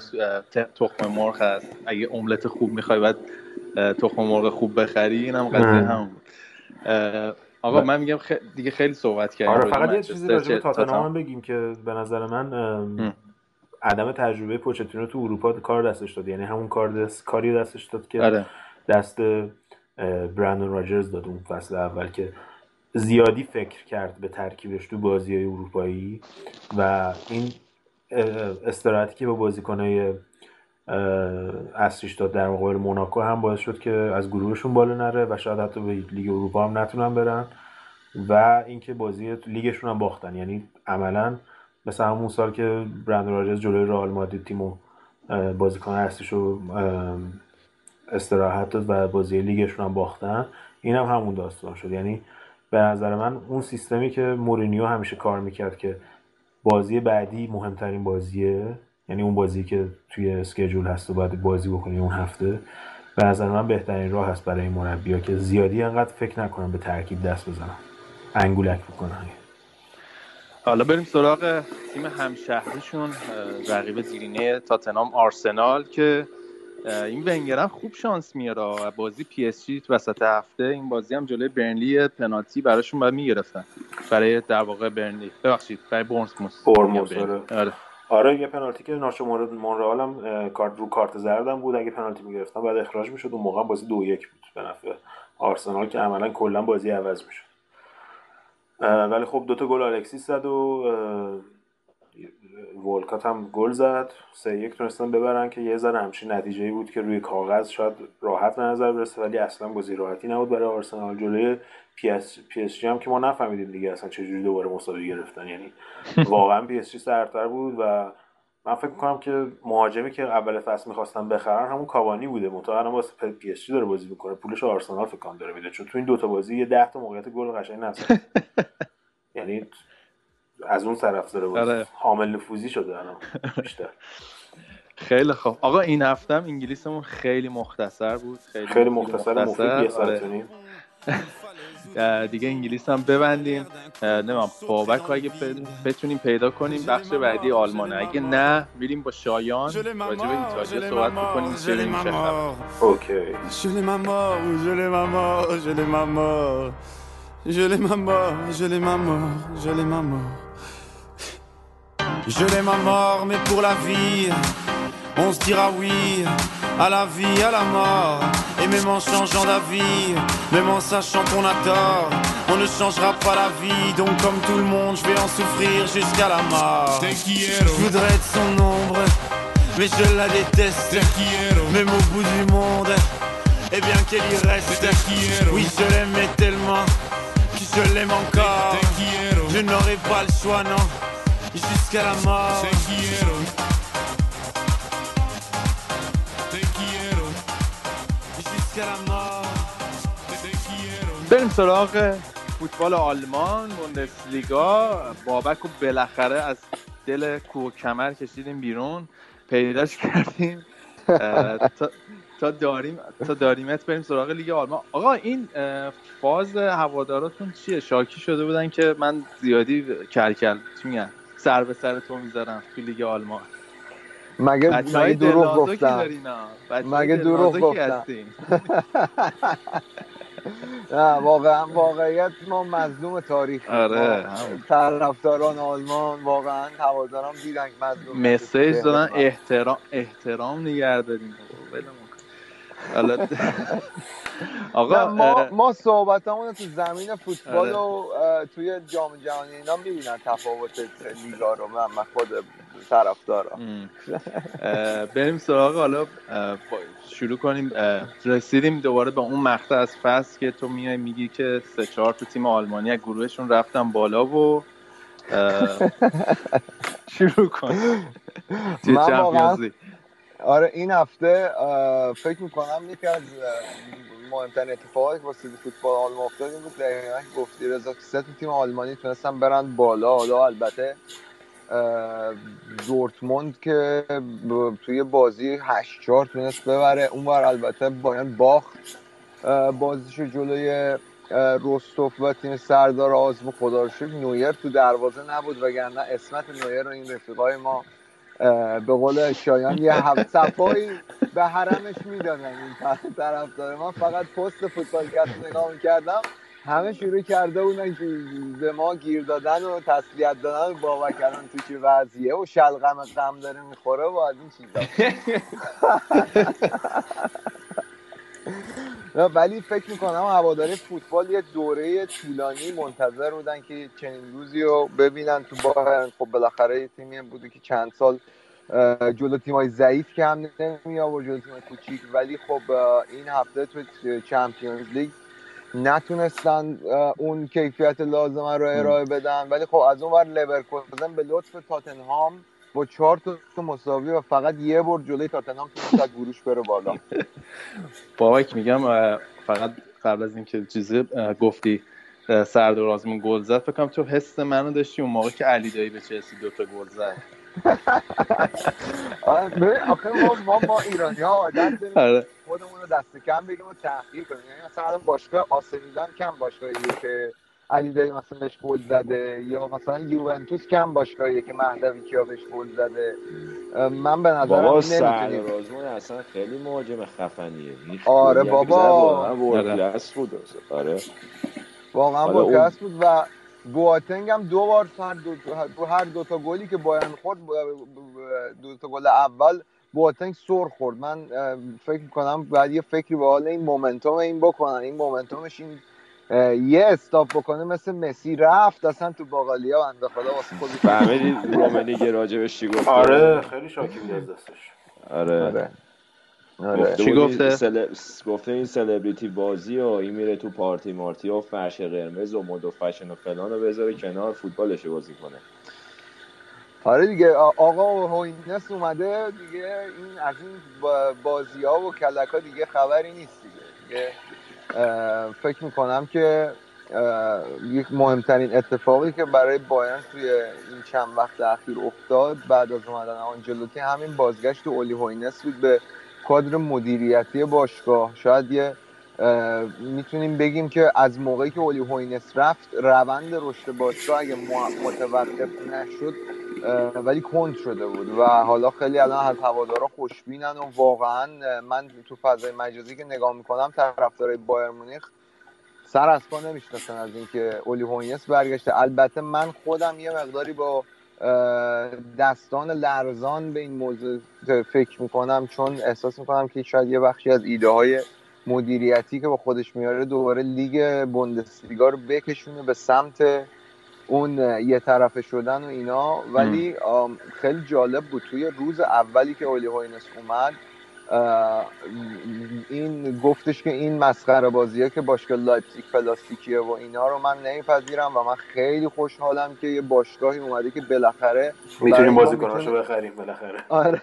تخم مرغ هست. اگه املت خوب می‌خوای بعد تخم مرغ خوب بخری اینم قضیه هم بود. آقا من میگم دیگه خیلی صحبت کردیم آره فقط یه چیزی راجع به تاتنهام بگیم که به نظر من عدم تجربه پوچتینو تو اروپا کار دستش داد. یعنی همون کار دست کاری دستش داد که آره. دست برندون راجرز داد اون فصل اول که زیادی فکر کرد به ترکیبش تو بازی های اروپایی و این استراحتی که با بازیکنهای اصلیش داد در مقابل موناکو هم باعث شد که از گروهشون بالا نره و شاید حتی به لیگ اروپا هم نتونن برن و اینکه بازی لیگشون هم باختن. یعنی عملا مثل همون سال که برند راجرز جلوی رئال مادرید تیمو بازیکن اصلیش رو استراحت داد و بازی لیگشون هم باختن این هم همون داستان شد. یعنی به نظر من اون سیستمی که مورینیو همیشه کار می‌کرد که بازی بعدی مهمترین بازیه یعنی اون بازی که توی اسکیجول هست و باید بازی بکنی اون هفته به نظر من بهترین راه هست برای این مربیا که زیادی انقدر فکر نکنن به ترکیب دست بزنن. انگولک بکنن. حالا بریم سراغ تیم همشهریشون رقیب دیرینه تاتنهام آرسنال که این ونگر خوب شانس میاره. بازی پی اس جی وسط هفته این بازی هم جلوی برنلی پنالتی براشون باید می‌گرفتن. برای در واقع برنلی ببخشید برای بورنموث بورنموث آره. آره. آره یه پنالتی که ناچو مورد مونرال هم کارت رو کارت زردم بود. اگه پنالتی می‌گرفتن بعد اخراج می‌شد اون موقع بازی دو یک بود به نفع آرسنال که عملا کلا بازی عوض می‌شد. ولی خب دوتا گل الکسیس زد و ولکات هم گل زد. سه یک تونستن ببرن که یه ذره همچین نتیجه بود که روی کاغذ شاید راحت به نظر برسه ولی اصلا بازی راحتی نبود برای آرسنال. جلوی پی اس, پی اس جی هم که ما نفهمیدیم دیگه اصلا چجوری دوباره مساوی گرفتن. یعنی واقعا پی اس جی سرتر بود و من فکر می‌کنم که مهاجمی که اول فصل می‌خواستن بخرن همون کاوانی بوده. منتها الان واسه پی اس جی داره بازی می‌کنه. پولش آرسنال فکر کنم داره میده. چون تو این دوتا بازی یه 10 تا موقعیت گل قشنگ نزد. یعنی از اون طرف داره آره. حامل نفوذی شده الان بیشتر. خیلی خوب. آقا این هفته هم انگلیسمون خیلی مختصر بود. خیلی, خیلی مختصر, مختصر. آره. دیگه انگلیس هم ببندیم. نمیم بابک اگه بتونیم پیدا کنیم بخش بعدی آلمانه اگه نه میریم با شایان. راجع به ایتالیا صحبت بکنیم چه میشه اوکی. Je l'ai ma mort, je l'ai ma mort, je l'ai ma mort. Je l'ai ma mort, mais pour la vie, on se dira oui à la vie, à la mort. Et même en changeant d'avis, même en sachant qu'on a tort, on ne changera pas la vie. Donc, comme tout le monde, je vais en souffrir jusqu'à la mort. Je voudrais être son ombre, mais je la déteste. Même au bout du monde, et eh bien qu'elle y reste. Oui, je l'aimais tellement je l'aime encore. Je n'aurai pas le choix, non, jusqu'à la mort. بریم سراغ فوتبال آلمان بوندسلیگا. بابک و بالاخره از دل کوه کمر کشیدیم بیرون. پیداش کردیم. تا داریم تا داریمت بریم سراغ لیگ آلمان. آقا این فاز هواداراتون چیه؟ شاکی شده بودن که من زیادی کرکل چی میگن؟ سر به سر تو می‌ذارم تو لیگ آلمان. مگه مگه دروغ گفتم؟ مگه دروغ گفتم؟ نه واقعا واقعیت ما مظلوم تاریخ آره طرفداران آلمان واقعا هواداران دیدن مظلوم مسیج دادن احترام احترام نگه داریم آقا ما ما صحبتامون تو زمین فوتبال آره. و توی جام جهانی اینا می‌بینن تفاوت لیگا رو من خود طرفدارم. بریم سراغ حالا شروع کنیم رسیدیم دوباره به اون مقطع از فصل که تو میای میگی که سه چهار تو تیم آلمانی از گروهشون رفتن بالا و شروع کن. من آره این هفته فکر می‌کنم یکی از مهمترین اتفاقی که واسه فوتبال آلمان افتاد این بود دقیقا گفتی رضا تیم آلمانی تونستن برن بالا. حالا البته دورتموند که توی بازی 8 4 تونست ببره. اونور البته باید باخت بازیشو جلوی روستوف و تیم سردار آزمو خدا نویر تو دروازه نبود وگرنه اسمت نویر رو این رفیقای ما به قول شایان یه هفت صفایی به حرمش می‌دادن این طرف داره من فقط پست فوتبال کست نگاه می‌کردم همه شروع کرده بودن که به ما گیر دادن و تسلیت دادن و بابا کردن تو چه وضعیه و شلغم غم داره می‌خوره و از این چیزا. ولی فکر می‌کنم هواداری فوتبال یه دوره طولانی منتظر بودن که چنین روزی رو ببینن تو با خب بالاخره یه تیمی بوده که چند سال جلو تیمای ضعیف که هم نمی آورد جلو تیمای کوچیک. ولی خب این هفته تو چمپیونز لیگ نتونستن اون کیفیت لازمه رو ارائه بدن. ولی خب از اون ور لورکوزن به لطف تاتنهام با چهار تا مساوی و فقط یه بر جلوی تاتنهام تونست گروش بره بالا. بابک میگم فقط قبل از اینکه چیزی گفتی سردار آزمون گل زد. فکر کنم تو حس منو داشتی اون موقع که علی دایی به چلسی دو تا گل زد. آخه ما ما, ایرانی ها عادت آره. خودمون رو دست کم بگیم و تحقیق کنیم. یعنی مثلا باشگاه آسمیلان کم باشگاهیه که علی دایی مثلا بهش گل زده یا مثلا یوونتوس کم باشگاهیه که مهدوی کیا بهش گل زده؟ من به نظرم بابا سررازمون اصلا خیلی مهاجم خفنیه. آره بابا. آره بود. آره. واقعا ورکلاس بود و بواتنگ هم دو بار هر دو, هر دو تا گلی که بایرن خورد دو تا گل اول بواتنگ سر خورد. من فکر کنم بعد یه فکری به حال این مومنتوم این بکنن. این مومنتومش این یه استاپ بکنه مثل مسی رفت اصلا تو باقالیا بنده خدا واسه خودش فهمیدی رومنی راجبش چی گفت آره خیلی شاکی بود از دستش آره, آره. آره. چی گفته؟ سل... گفته این سلبریتی بازی و این میره تو پارتی مارتی و فرش قرمز و مد و فشن و فلان رو بذاره کنار فوتبالش بازی کنه آره دیگه آقا هوینس اومده دیگه این از این بازی ها و کلک ها دیگه خبری نیست دیگه, دیگه فکر می‌کنم که یک مهمترین اتفاقی که برای بایرن توی این چند وقت اخیر افتاد بعد از اومدن آنجلوتی همین بازگشت اولی هوینس بود به کادر مدیریتی باشگاه. شاید یه می‌تونیم بگیم که از موقعی که اولی هوینس رفت روند رشد باشگاه اگه متوقف نشد ولی کند شده بود. و حالا خیلی الان از هوادارا خوشبینن و واقعا من تو فضای مجازی که نگاه می‌کنم طرفدارای بایرن مونیخ سر از پا نمی‌شناسن از اینکه اولی هوینس برگشته. البته من خودم یه مقداری با دستان لرزان به این موضوع فکر می‌کنم چون احساس می‌کنم که شاید یه بخشی از ایده های مدیریتی که با خودش میاره دوباره لیگ بوندسلیگا رو بکشونه به سمت اون یه طرفه شدن و اینا. ولی خیلی جالب بود. توی روز اولی که اولی هوینس اومد این گفتش که این مسخره بازیه که باشگاه لایپزیگ پلاستیکیه و اینا رو من نمیپذیرم و من خیلی خوشحالم که یه باشگاهی اومده که بالاخره می‌تونیم بازیکناشو بخریم بالاخره. آره.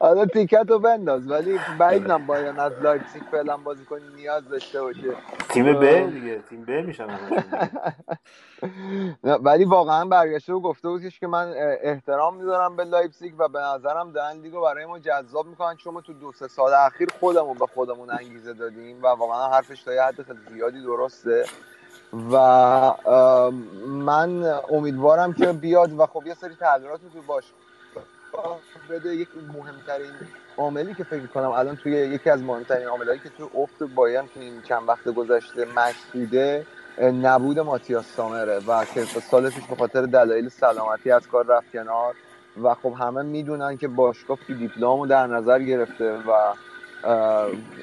آره تیکه‌ت رو بنداز ولی بعیدم باید از لایپزیگ فعلا بازیکن نیاز داشته باشه. تیم ب دیگه تیم ب میشن ولی واقعا برگشته و گفته بودش که من احترام می‌ذارم به لایپزیگ و به نظرم دارن لیگو برای ما جذاب می‌کنن چون ما تو دو سه سال اخیر خودمون به خودمون انگیزه دادیم و واقعا حرفش تا یه حد خیلی زیادی درسته. و من امیدوارم که بیاد و خب یه سری تغییرات تو باش بده. یک مهمترین عاملی که فکر کنم الان توی یکی از مهمترین عاملایی که تو افت بایرن تو این چند وقت گذشته مشهوده نبود ماتیاس سامره و که سال پیش به خاطر دلایل سلامتی از کار رفت کنار. و خب همه می‌دونن که باشگاه فیلیپ لامو در نظر گرفته و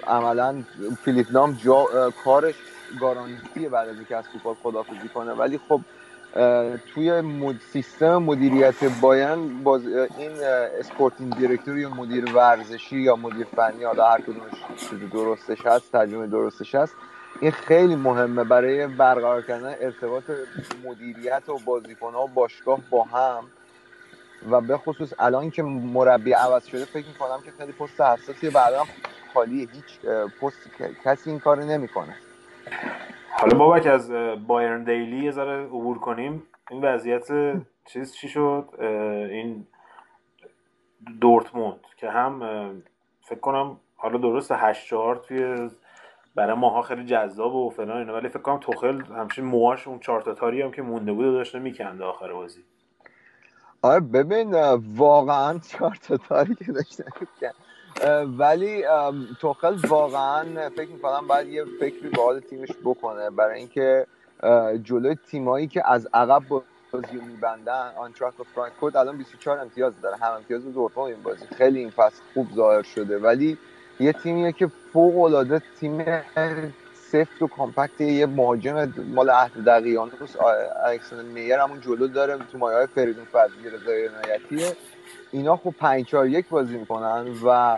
عملا فیلیپ لام جا کارش گارانتیه بعد از اینکه از فوتبال خدافزی کنه. ولی خب توی مد... سیستم مدیریت بایرن باز این sporting director یا مدیر ورزشی یا مدیر فنی حالا هر کدومش درستش هست ترجمه درستش هست این خیلی مهمه برای برقرار کردن ارتباط مدیریت و بازیکن و باشگاه با هم. و به خصوص الان که مربی عوض شده فکر می‌کنم که خیلی پست حساسیه بعدا خالیه هیچ پست کسی این کار نمی‌کنه. حالا بابک از بایرن دیلی یه ذره عبور کنیم. این وضعیت چیز چی شد؟ این دورتموند که هم فکر کنم حالا درست 8 4 توی برای ماها خیلی جذاب و فلان اینا ولی فکر کنم توخل همچین موهاش اون چهار تاری هم که مونده بود داشته میکنده آخر بازی. آره ببین واقعا چهار تاری که داشته می‌کند ولی توخل واقعا فکر می‌کنم باید یه فکری به حال تیمش بکنه. برای اینکه جلوی تیمایی که از عقب بازی میبندن آینتراخت فرانکفورت الان 24 امتیاز داره. هم امتیاز دورتموند این بازی. خیلی این فصل خوب ظاهر شده. ولی یه تیمیه که فوق العاده تیم سفت و compact یه مهاجم مال عهد دقیقانوس الکساندر میر همون جلو داره تو مایه های فریدون فضلی رضای اینا خب 5 4 1 بازی می‌کنن و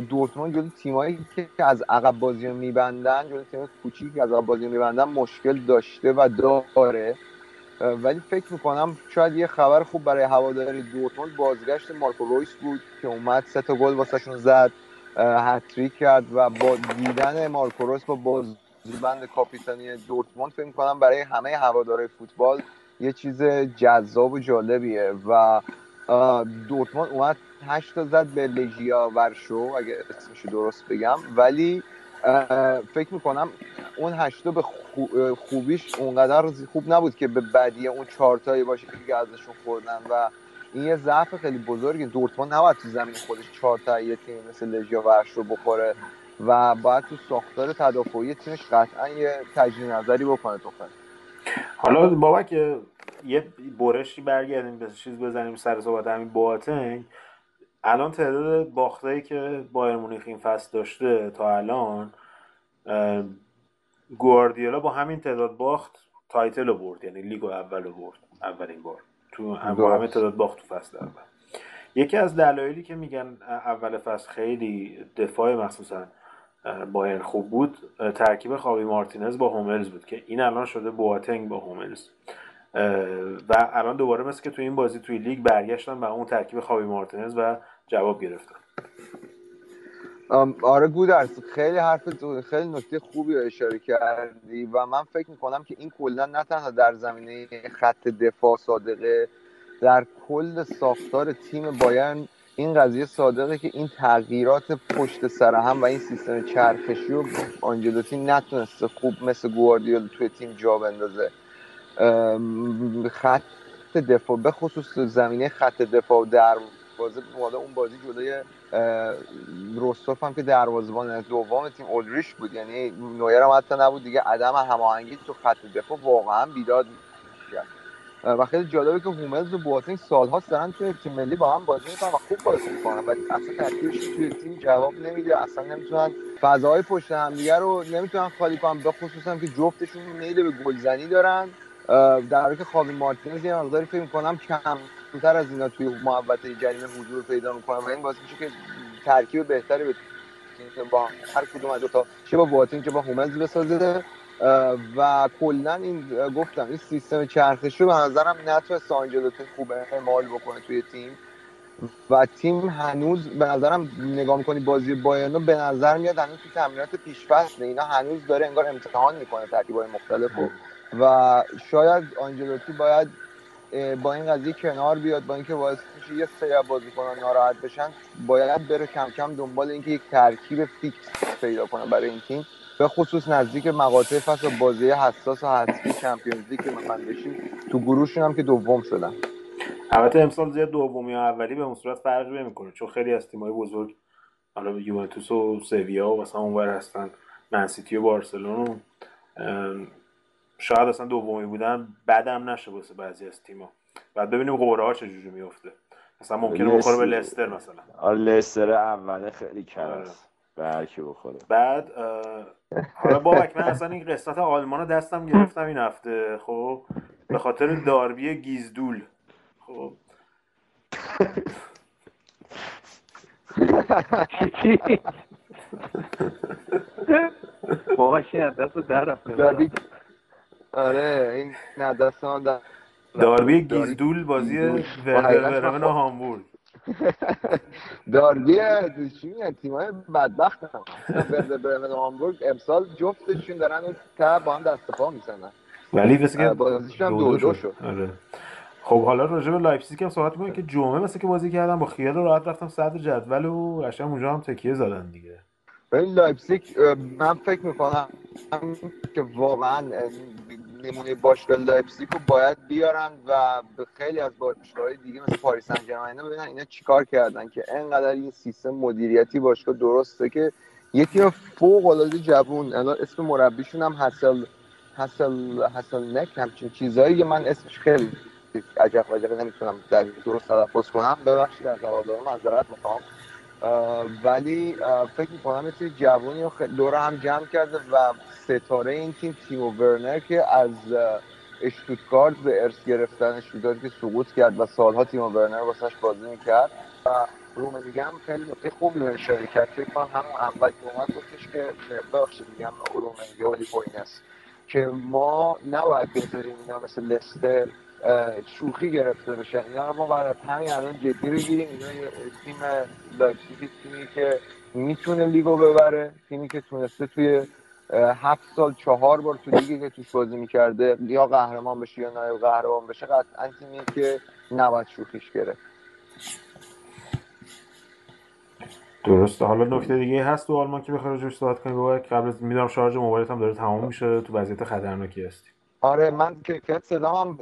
دورتموند جلو تیمایی که از عقب بازی رو میبندن جلو تیم کوچیک که از عقب بازی میبندن مشکل داشته و داره. ولی فکر می‌کنم شاید یه خبر خوب برای هواداری دورتموند بازگشت مارکو رویس بود که اومد سه تا گل واسهشون زد هتریک کرد و با دیدن مارکو رویس با بازیبند کاپیتانی دورتموند فکر می‌کنم برای همه هواداره فوتبال یه چیز جذاب و جالبیه و دورتموند اومد 8 تا زد به لژیا ورشو اگه اسمش درست بگم. ولی فکر می‌کنم اون هشتا به خوبیش اونقدر خوب نبود که به بدی اون چهارتایی باشه که ازشون خوردن و این یه ضعف خیلی بزرگی دورتموند نباید تو زمین خودش چهار تا یه تیم مثل لژیا ورش رو بخوره. و باید تو ساختار تدافعی تیمش قطعا یه تجدید نظری بکنه تو حالا بابک یه برشی برگردیم به چیز بزنیم سر صحبت همین بواتنگ. الان تعداد باختایی که بایرن مونیخ این فصل داشته تا الان گواردیولا با همین تعداد باخت title رو برد یعنی لیگو اول رو برد اولین بار. تو با همین تعداد باخت تو فصل اول. یکی از دلایلی که میگن اول فصل خیلی دفاع مخصوصا بایر خوب بود ترکیب خاوی مارتینز با هوملز بود که این الان شده بواتنگ با هوملز. و الان دوباره مثل که توی این بازی توی لیگ برگشتن و اون ترکیب خاوی مارتینز و جواب گرفتن. آره گودرس خیلی حرف خیلی نکته خوبی رو اشاره کردی و من فکر می‌کنم که این کلا نه تنها در زمینه خط دفاع صادقه در کل ساختار تیم بایرن این قضیه صادقه که این تغییرات پشت سر هم و این سیستم چرخشی رو آنجلوتی نتونسته خوب مثل گواردیولا توی تیم جا بندازه. خط دفاع به خصوص زمینه خط دفاع و دروازه والا اون بازی جلوی روستوف هم که دروازه‌بان دوم تیم اولریش بود. یعنی نویر هم حتی نبود دیگه عدم هماهنگی تو خط دفاع واقعا بیداد کرد و خیلی جالبه که هوملز و بواتینگ سالها دارن توی تیم ملی با هم بازی می‌کنن و خوب بازی می‌کنن ولی اصلا ترکیبش توی تیم جواب نمیده اصلا نمی‌تونن فضاهای پشت همدیگه رو نمی‌تونن خالی کنن به خصوص که جفتشون میل به گلزنی دارن. در حالی که خاوی مارتینز یه مقداری فکر می‌کنم کمتر از اینا توی محوطه جریمه حضور پیدا می‌کنه و این باعث میشه که ترکیب بهتری به با هر کدوم از دو تا چه با بواتینگ چه با هوملز بسازه. و کلا این گفتم این سیستم چرخشی به نظرم نتونست آنجلوتی خوب اعمال بکنه توی تیم. و تیم هنوز به نظرم نگاه می‌کنی بازی بایرنو به نظر میاد هنوز تو تمرینات پیش فصل اینا هنوز داره انگار امتحان می‌کنه ترکیبای مختلف و شاید آنجلوتی باید با این قضیه کنار بیاد با اینکه باعث میشه یه سری بازیکنان ناراحت بشن باید بره کم کم دنبال اینکه یک ترکیب فیکس پیدا کنه برای این تیم. به خصوص نزدیک مقاطع فصل بازی حساس و حذفی چمپیونز لیگ که من بشیم تو گروهشون هم که دوم شدن. البته امسال زیاد دومی یا اولی به اون صورت فرق نمی‌کنه چون خیلی از تیم‌های بزرگ حالا یوونتوس و سویا و مثلا اونور هستن منسیتی و بارسلون شاید اصلا دومی بودن بدم نشه واسه بعضی از تیم‌ها. بعد ببینیم قرعه ها چجوری میفته مثلا ممکنه بخوره به لستر مثلا. آره لستر اوله خیلی کم برکه بخوره. بعد حالا بابک من اصلا این قسمت آلمان رو دستم گرفتم این هفته. خب به خاطر داربی گیزدول. خب. بابک این دست در رفته آره این نه دست داربی گیزدول بازی برمن هامبورگ. داربی چی میگن تیمای بدبخت هم برمن و هامبورگ امسال جفتشون دارن تا با هم دست پا می‌زنن. ولی مثل که بازیشون دو دو شد. آره. خب حالا راجع به لایپزیگ هم صحبت می‌کنیم که جمعه مثل که بازی کردم با خیال راحت رفتم صدر جدول و قشنگ اونجا هم تکیه زدن دیگه. این لایپزیگ من فکر می‌کنم که واقعا نمونه باشگاه لایپزیگ رو باید بیارن و به خیلی از باشگاه‌های دیگه مثل پاریس سن ژرمن ببینن اینا چیکار کردن که انقدر این سیستم مدیریتی باشگاه درسته که یه تیم فوق العاده جوون الان اسم مربیشون هم حسل حسل حسل نک همچین چیزایی من اسمش خیلی عجب عجب نمی‌تونم در درست تلفظ کنم. ببخشید از هواداران معذرت می‌خوام. ولی فکر می‌کنم مثل جوانی دور هم جمع کرده و ستاره این تیم تیمو ورنر که از اشتوتگارد به ارث گرفتن اشتوتگارد که سقوط کرد و سالها تیمو ورنر واسش بازی می‌کرد. و رومنیگه هم خیلی نقطه خوبی رو اشاره کرد. فکر کنم همون اول که اومد گفتش که ببخشید میگم رومنیگه ولی است. که ما نباید بذاریم اینا مثل لستر شوخی گرفته بشه. اینا ما برای همین الان جدی بگیریم. اینا تیم لایپزیگ تیمی که می‌تونه لیگو ببره تیمی که تونسته توی هفت سال چهار بار تو لیگی که توش بازی می‌کرده یا قهرمان بشه یا نایب قهرمان بشه قطعا تیمی که نباید شوخیش گرفت. درسته. حالا نکته دیگه هست تو آلمان که بخوای روش صحبت کنی؟ قبل از می‌دونم شارژ موبایلت هم داره تمام میشه. تو وضعیت خطرناکی هستی. آره من کرکت صدام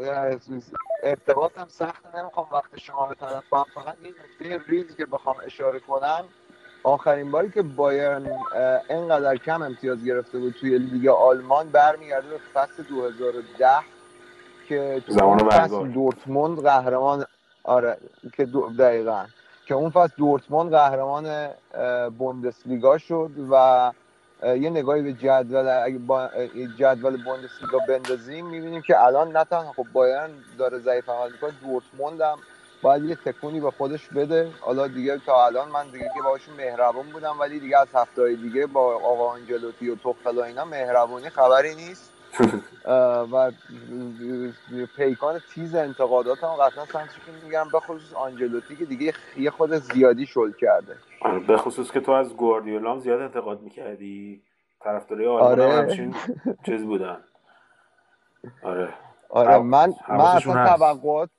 ارتباطم سخت نمی‌خوام وقت شما به طرف با فقط این نکته ریز که بخوام اشاره کنم آخرین باری که بایرن انقدر کم امتیاز گرفته بود توی لیگ آلمان برمیگرده به فصل 2010 که تو اون فصل دورتموند قهرمان آره که دقیقا. که اون فصل دورتموند قهرمان بوندسلیگا شد و یه نگاهی به جدول اگه با جدول بوندسلیگا بندازیم می‌بینیم که الان نه تنها خب بایرن داره ضعیف عمل می‌کنه دورتموند هم باید یه تکونی به خودش بده. حالا دیگه تا الان من دیگه که باهاشون مهربون بودم ولی دیگه از هفته دیگه با آقا آنجلوتی و توخل و اینا مهربونی خبری نیست. و پیکان تیز انتقادات هم قطعا سمتشون میگم به خصوص آنجلوتی که دیگه یه خود زیادی شل کرده. آره، به خصوص که تو از گواردیولا زیاد انتقاد می‌کردی. طرفداری آلمان آره. همچین چیز بودن. آره. آره من من اصلا توقعات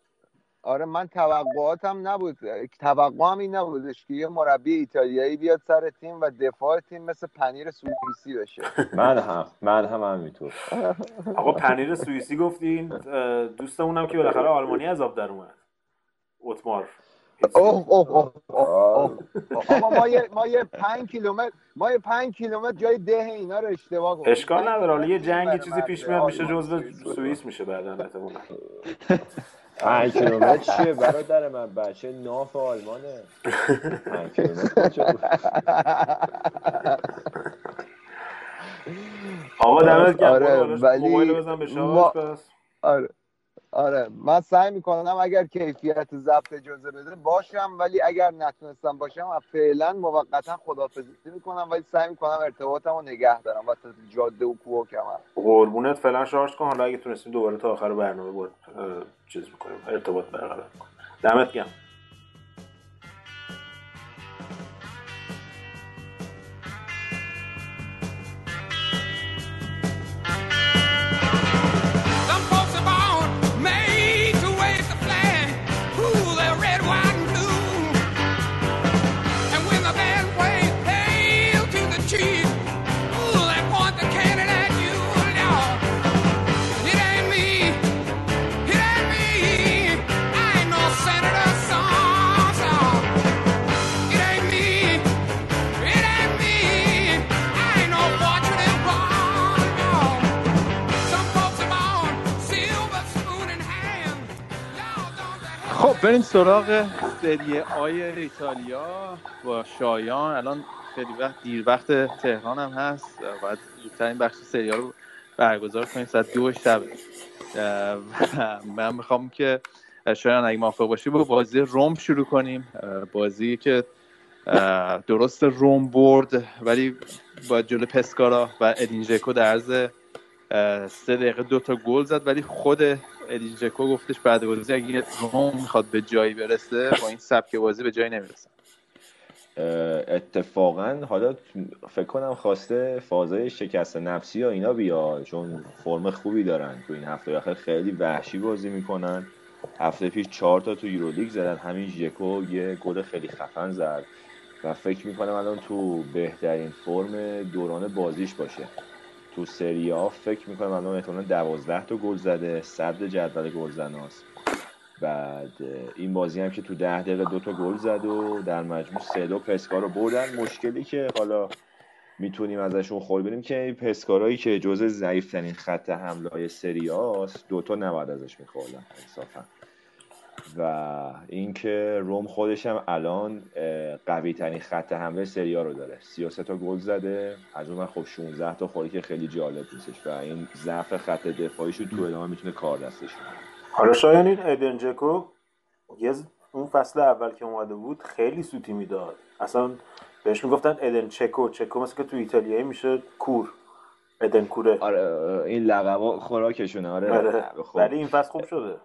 آره من توقعاتم نبود. توقعم این نبودش که یه مربی ایتالیایی بیاد سر تیم و دفاع تیم مثل پنیر سوئیسی بشه. من هم من هم همینطور. آقا پنیر سوئیسی گفتین دوستمونم که بالاخره آلمانی از آب در اومد. اتمار. اوه اوه اوه ما یه ما یه 5 کیلومتر ما یه 5 کیلومتر جای ده اینا رو اشتباه گفتیم. اشکال نداره. حالا یه جنگی چیزی پیش میاد میشه جزء سوئیس میشه بعدا احتمالاً. 5 کیلومتر چیه؟ برادر من بچه ناف آلمانه. 5 کیلومتر آقا دمت گرم. آره ولی بزن به. آره. آره من سعی می‌کنم اگر کیفیت ضبط اجازه بده باشم ولی اگر نتونستم باشم فعلا موقتا خدافزی می‌کنم ولی سعی می‌کنم ارتباطم رو نگه دارم وسط جاده و کوه کمر. قربونت فعلا شارژ کن. حالا اگه تونستیم دوباره تا آخر برنامه بود چیز می‌کنیم ارتباط برقرار کنیم دمت گرم. بریم سراغ سری آی ایتالیا با شایان. الان خیلی وقت دیر وقت تهران هم هست. باید زودتر این بخش سریال رو برگزار کنیم. ساعت دو شب. من می‌خوام که شاید اگه موافق باشی با بازی روم شروع کنیم. بازی که درست روم برد ولی با جلو پسکارا و ادین ژکو در عرض سه دقیقه دو تا گل زد ولی خود ادین ژکو گفتش بعد بازی اگه روم می‌خواد به جایی برسه با این سبک بازی به جایی نمی‌رسه. اتفاقا حالا فکر کنم خواسته فازای شکست نفسی یا اینا بیا چون فرم خوبی دارن تو این هفته آخر خیلی وحشی بازی می‌کنن. هفته پیش چهار تا تو یورولیگ زدن همین ژکو یه گل خیلی خفن زد. و فکر می‌کنم الان تو بهترین فرم دوران بازیش باشه. تو سری آف فکر می‌کنم الان احتمالا دوازده تا گل زده صد جدول گلزناست. بعد این بازی هم که تو ده دقیقه دو تا گل زد و در مجموع سه دو پسکا رو بردن. مشکلی که حالا می‌تونیم ازشون خول بریم که پسکارایی که جزء ضعیفترین خط حمله های سری هاست دوتا نباید ازش میخوردن انصافا. و اینکه روم خودش هم الان قوی ترین خط حمله سریا رو داره. 33 تا گل زده از اون خب 16 تا خوری که خیلی جالب نیستش و این ضعف خط دفاعیش رو تو ادامه می‌تونه کار دستش حالا شاید این ادن جکو یه اون فصل اول که اومده بود خیلی سوتی می‌داد. اصلا بهش می‌گفتن ادن چکو. چکو مثل که تو ایتالیایی میشه کور. ادن کوره. آره این لقبا خوراکشونه. آره, آره. خب. ولی این فصل خوب شده.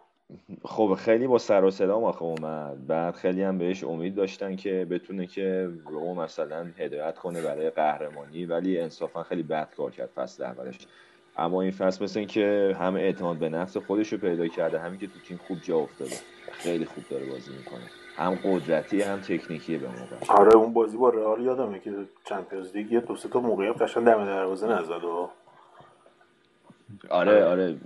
خب خیلی با سر و صدا آخه اومد. بعد خیلی هم بهش امید داشتن که بتونه که رو مثلا هدایت کنه برای قهرمانی ولی انصافا خیلی بد کار کرد فصل اولش. اما این فصل مثل که همه اعتماد به نفس خودش رو پیدا کرده همین که تو تیم خوب جا افتاده. خیلی خوب داره بازی می‌کنه. هم قدرتی هم تکنیکی به موقع آره اون بازی با رئال یادمه که چمپیونز لیگ یه دو سه تا موقعیت قشنگ دم دروازه نزد و آره. آره.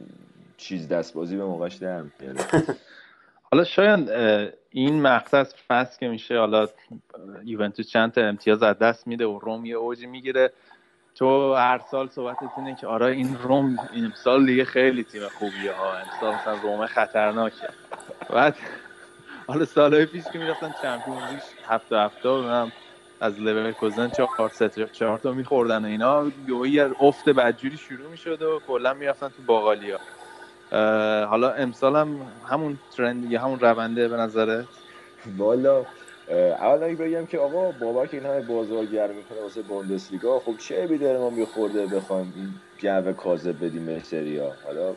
چیز دست بازی به موقعش در حالا شاید این مقطع از فصل که میشه حالا یوونتوس چند تا امتیاز از دست میده و روم یه اوجی می‌گیره. تو هر سال صحبتت اینه که آره این رم این امسال دیگه خیلی تیم خوبیه ها. امسال مثلا رم خطرناکه. بعد حالا سالهای پیش که می‌رفتن Champions League هفته هفته هم از لورکوزن چهار ست چهار تا میخوردن و اینا. یه افت بدجوری شروع می‌شد و کلا می‌رفتن تو باقالیا حالا امسال هم همون trend یا همون رونده به نظره والا اول اگه بگم که آقا بابک این همه بازارگرم می‌کنه واسه بوندسلیگا خب چه بی داره ما میخورده بخوایم این جو کاذب بدیم به ها حالا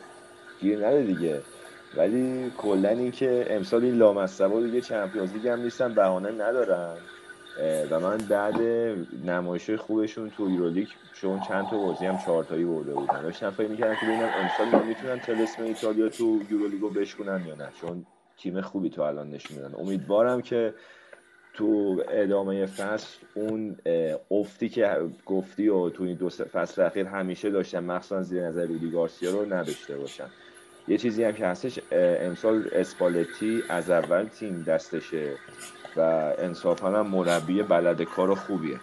گیر نده دیگه. ولی کلا اینکه امسال این لامصبا دیگه چمپیونز لیگ هم نیستن بهانه ندارن. و من بعد نمایش خوبشون تو یورولیگ چون چند تا بازی هم چهارتایی برده بودن داشتم فکر می‌کردم که ببینم امسال می‌تونن تلسم ایتالیا تو یورولیگو بشکنن یا نه. چون تیم خوبی تو الان نشون میدن. امیدوارم که تو ادامه فصل اون افتی که گفتی و تو این دو فصل اخیر همیشه داشتن مخصوصا زیر نظر رودی گارسیا رو نداشته باشن. یه چیزی هم که هستش امسال اسپالتی از اول تیم دستشه و انصافا هم مربی بلد کار خوبیه.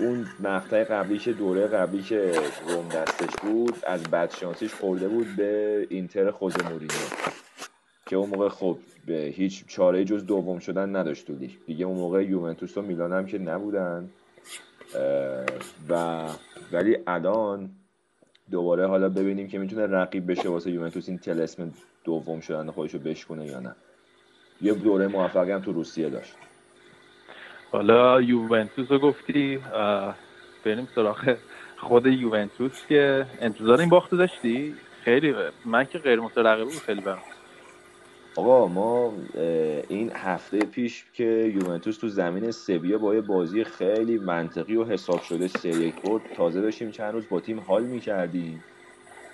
اون مقطع قبلی که دوره قبلی که روم دستش بود از بدشانسیش خورده بود به اینتر خود مورینیو که اون موقع خب به هیچ چاره جز دوم شدن نداشت تو دیگه اون موقع یوونتوس و میلان هم که نبودن. و ولی الان دوباره حالا ببینیم که می‌تونه رقیب بشه واسه یوونتوس این تلسم دوم شدن خودشو بشکنه یا نه. یه دوره موفقی هم تو روسیه داشت. حالا یوونتوس رو گفتی بریم سراغ خود یوونتوس که انتظار این باخت داشتی؟ خیلی من که غیر مترقب بود خیلی برم آقا ما این هفته پیش که یوونتوس تو زمین سویا با یه بازی خیلی منطقی و حساب شده سه یک برد تازه داشتیم چند روز با تیم حال می‌کردیم.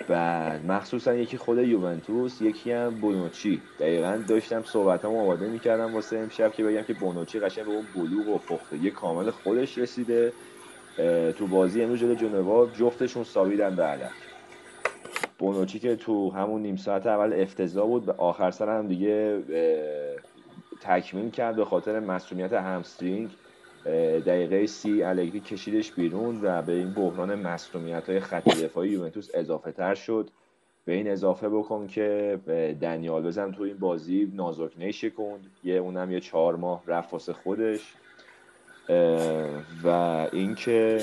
بعد مخصوصا یکی خود یوونتوس یکی هم بونوچی. دقیقا داشتم صحبت هم آماده می‌کردم واسه امشب که بگم که بونوچی قشنگ به اون بلوغ و پختگی کامل خودش رسیده تو بازی امروز جلو جنوا جفتشون ساویدن به علک بونوچی که تو همون نیم ساعت اول افتضاح بود به آخر سر هم دیگه تکمیل کرد به خاطر مسئولیت همسترینگ. دقیقه سی الگری کشیدش بیرون و به این بحران مسئولیت های خط دفاعی یوونتوس اضافه تر شد. به این اضافه بکن که دنیال بزن تو این بازی نازک نیشه کند. یه اونم یه چهار ماه رفت واسه خودش. و اینکه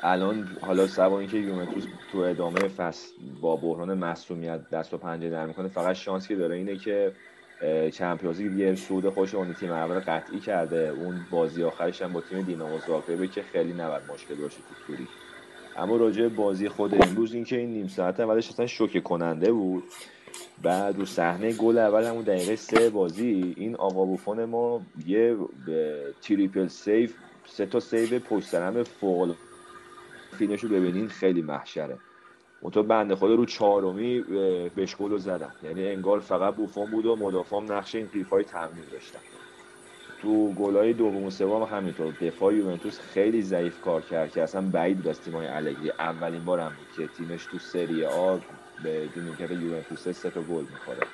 الان حالا سوا اینکه یوونتوس تو ادامه فصل با بحران مصومیت دست و پنجه در می‌کنه فقط شانسی که داره اینه که چمپیونز لیگ یه سود خوش اون تیم اول قطعی کرده. اون بازی آخرش هم با تیم دینامو زاگرب که خیلی نباید مشکل باشه تو توری. اما راجع بازی خود امروز اینکه این نیم ساعت اولش اصلا شوکه کننده بود. بعد رو صحنه گل اول همون دقیقه سه بازی این آقا بوفون ما یه triple save سه تا save پشت سر هم بوفونش رو ببینین خیلی محشره. تو بنده خدا رو چهارمی بهش گل زدن یعنی انگار فقط بوفون بود و مدافعم نقش این قیف های تمرین داشتن. تو گلای دوم و سوم همینطور. دفاع یوونتوس خیلی ضعیف کار کرد که اصلا بعید بود از تیمای الگری. اولین بار هم بود که تیمش تو سری آ به نیمکت یوونتوس سه تا گل می‌خوره.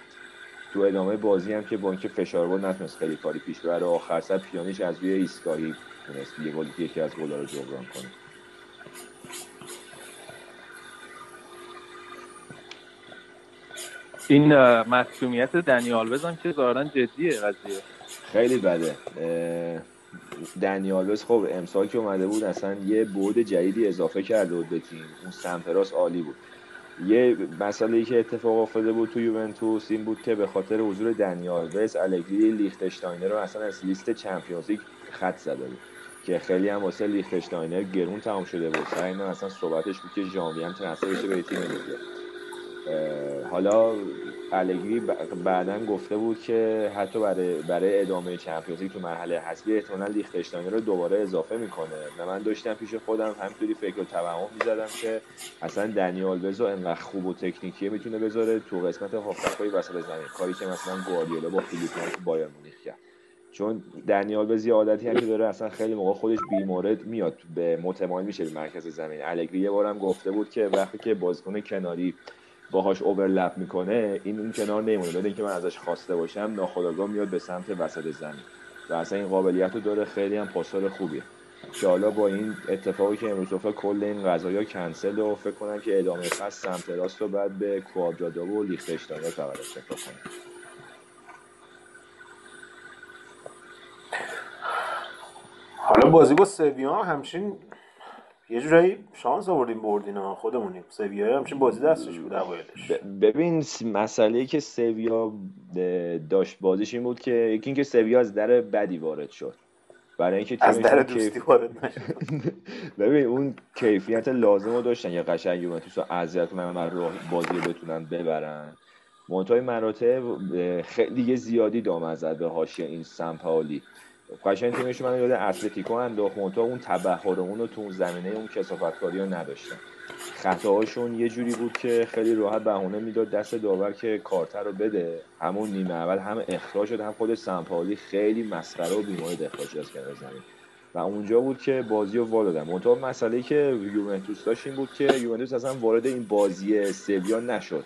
تو ادامه بازی هم که با اینکه فشار بود نتونست خیلی کاری پیش بره آخر سر پیانیش از روی ایستگاهی تونست یه گل یکی از گل‌ها رو جبران کنه. این مسئولیت دنیال بزن که ظاهرا جدیه قضیه. خیلی بده. دنیال بز خب امسال که اومده بود اصلا یه بود جدیدی اضافه کرده بود به تیم. اون سمپراس عالی بود. یه مسئله که اتفاق افتاده بود تو یوونتوس این بود که به خاطر حضور دنیال الگری لیختشتاینر رو اصلا از لیست چمپیونز لیگ خط زده بود. که خیلی هم واسه لیختشتاینر گرون تمام شده بود. سر اصلا صحبتش بود که ژانویه هم ترنسفر بشه به تیم دیگه حالا الگری بعدا گفته بود که حتی برای برای ادامه چمپیونز تو مرحله حذفی احتمالاً لیختشتاین رو دوباره اضافه می‌کنه. و من داشتم پیش خودم همینطوری فکر و توهم می‌زدم که اصلا دنیال بزو انقدر خوب و تکنیکیه می‌تونه بذاره تو قسمت هافبک‌های وسط زمین. کاری که مثلا گواردیولا با فیلیپ تو بایر مونیخ کرد. چون دنیال بزی عادتی هم که داره اصلا خیلی موقع خودش بیمورد میاد به متمایل میشه به مرکز زمین. الگری یه بارم گفته بود که وقتی که بازیکن کناری باهاش اوورلپ می‌کنه این اون کنار نمیمونه. بدون اینکه من ازش خواسته باشم ناخودآگاه میاد به سمت وسط زمین. و اصلا این قابلیت رو داره خیلی هم پاسور خوبیه. که حالا با این اتفاقی که امروز افتاد کل این قضايا کنسل و فکر کنم که ادامه فصل سمت راست رو بعد به کوادرادو و لیختشتاین فقط فکر کنم حالا بازی با سویا همچین یه جورایی شانس آوردیم بردین ها خودمونیم. سویا همچین بازی دستش بود اوایلش. ببین مسئله که سویا داشت بازیش این بود که یکی اینکه سویا از در بدی وارد شد. برای اینکه از در دوستی وارد نشد. ببین اون کیفیت لازم رو داشتن. یا قشنگ یوونتوس رو اذیت کنن و بازی رو بتونن ببرن. منتهای مراتب خیلی دیگه زیادی دام زد به حاشیه این سمپالی قشنگ تیمش من یاد اتلتیکو انداخت مونتا اون تبهر اون تو اون زمینه اون کسافتکاری رو نداشتن. خطاهاشون یه جوری بود که خیلی راحت بهونه می‌داد دست داور که کارتر رو بده. همون نیمه اول هم اخراج شد هم خود سمپالی خیلی مسخره و بیمارد اخراج از کنار زمین. و اونجا بود که بازی رو وا منتها مسئله که یوونتوس داشت این بود که یوونتوس اصلا وارد این بازی سویا نشد.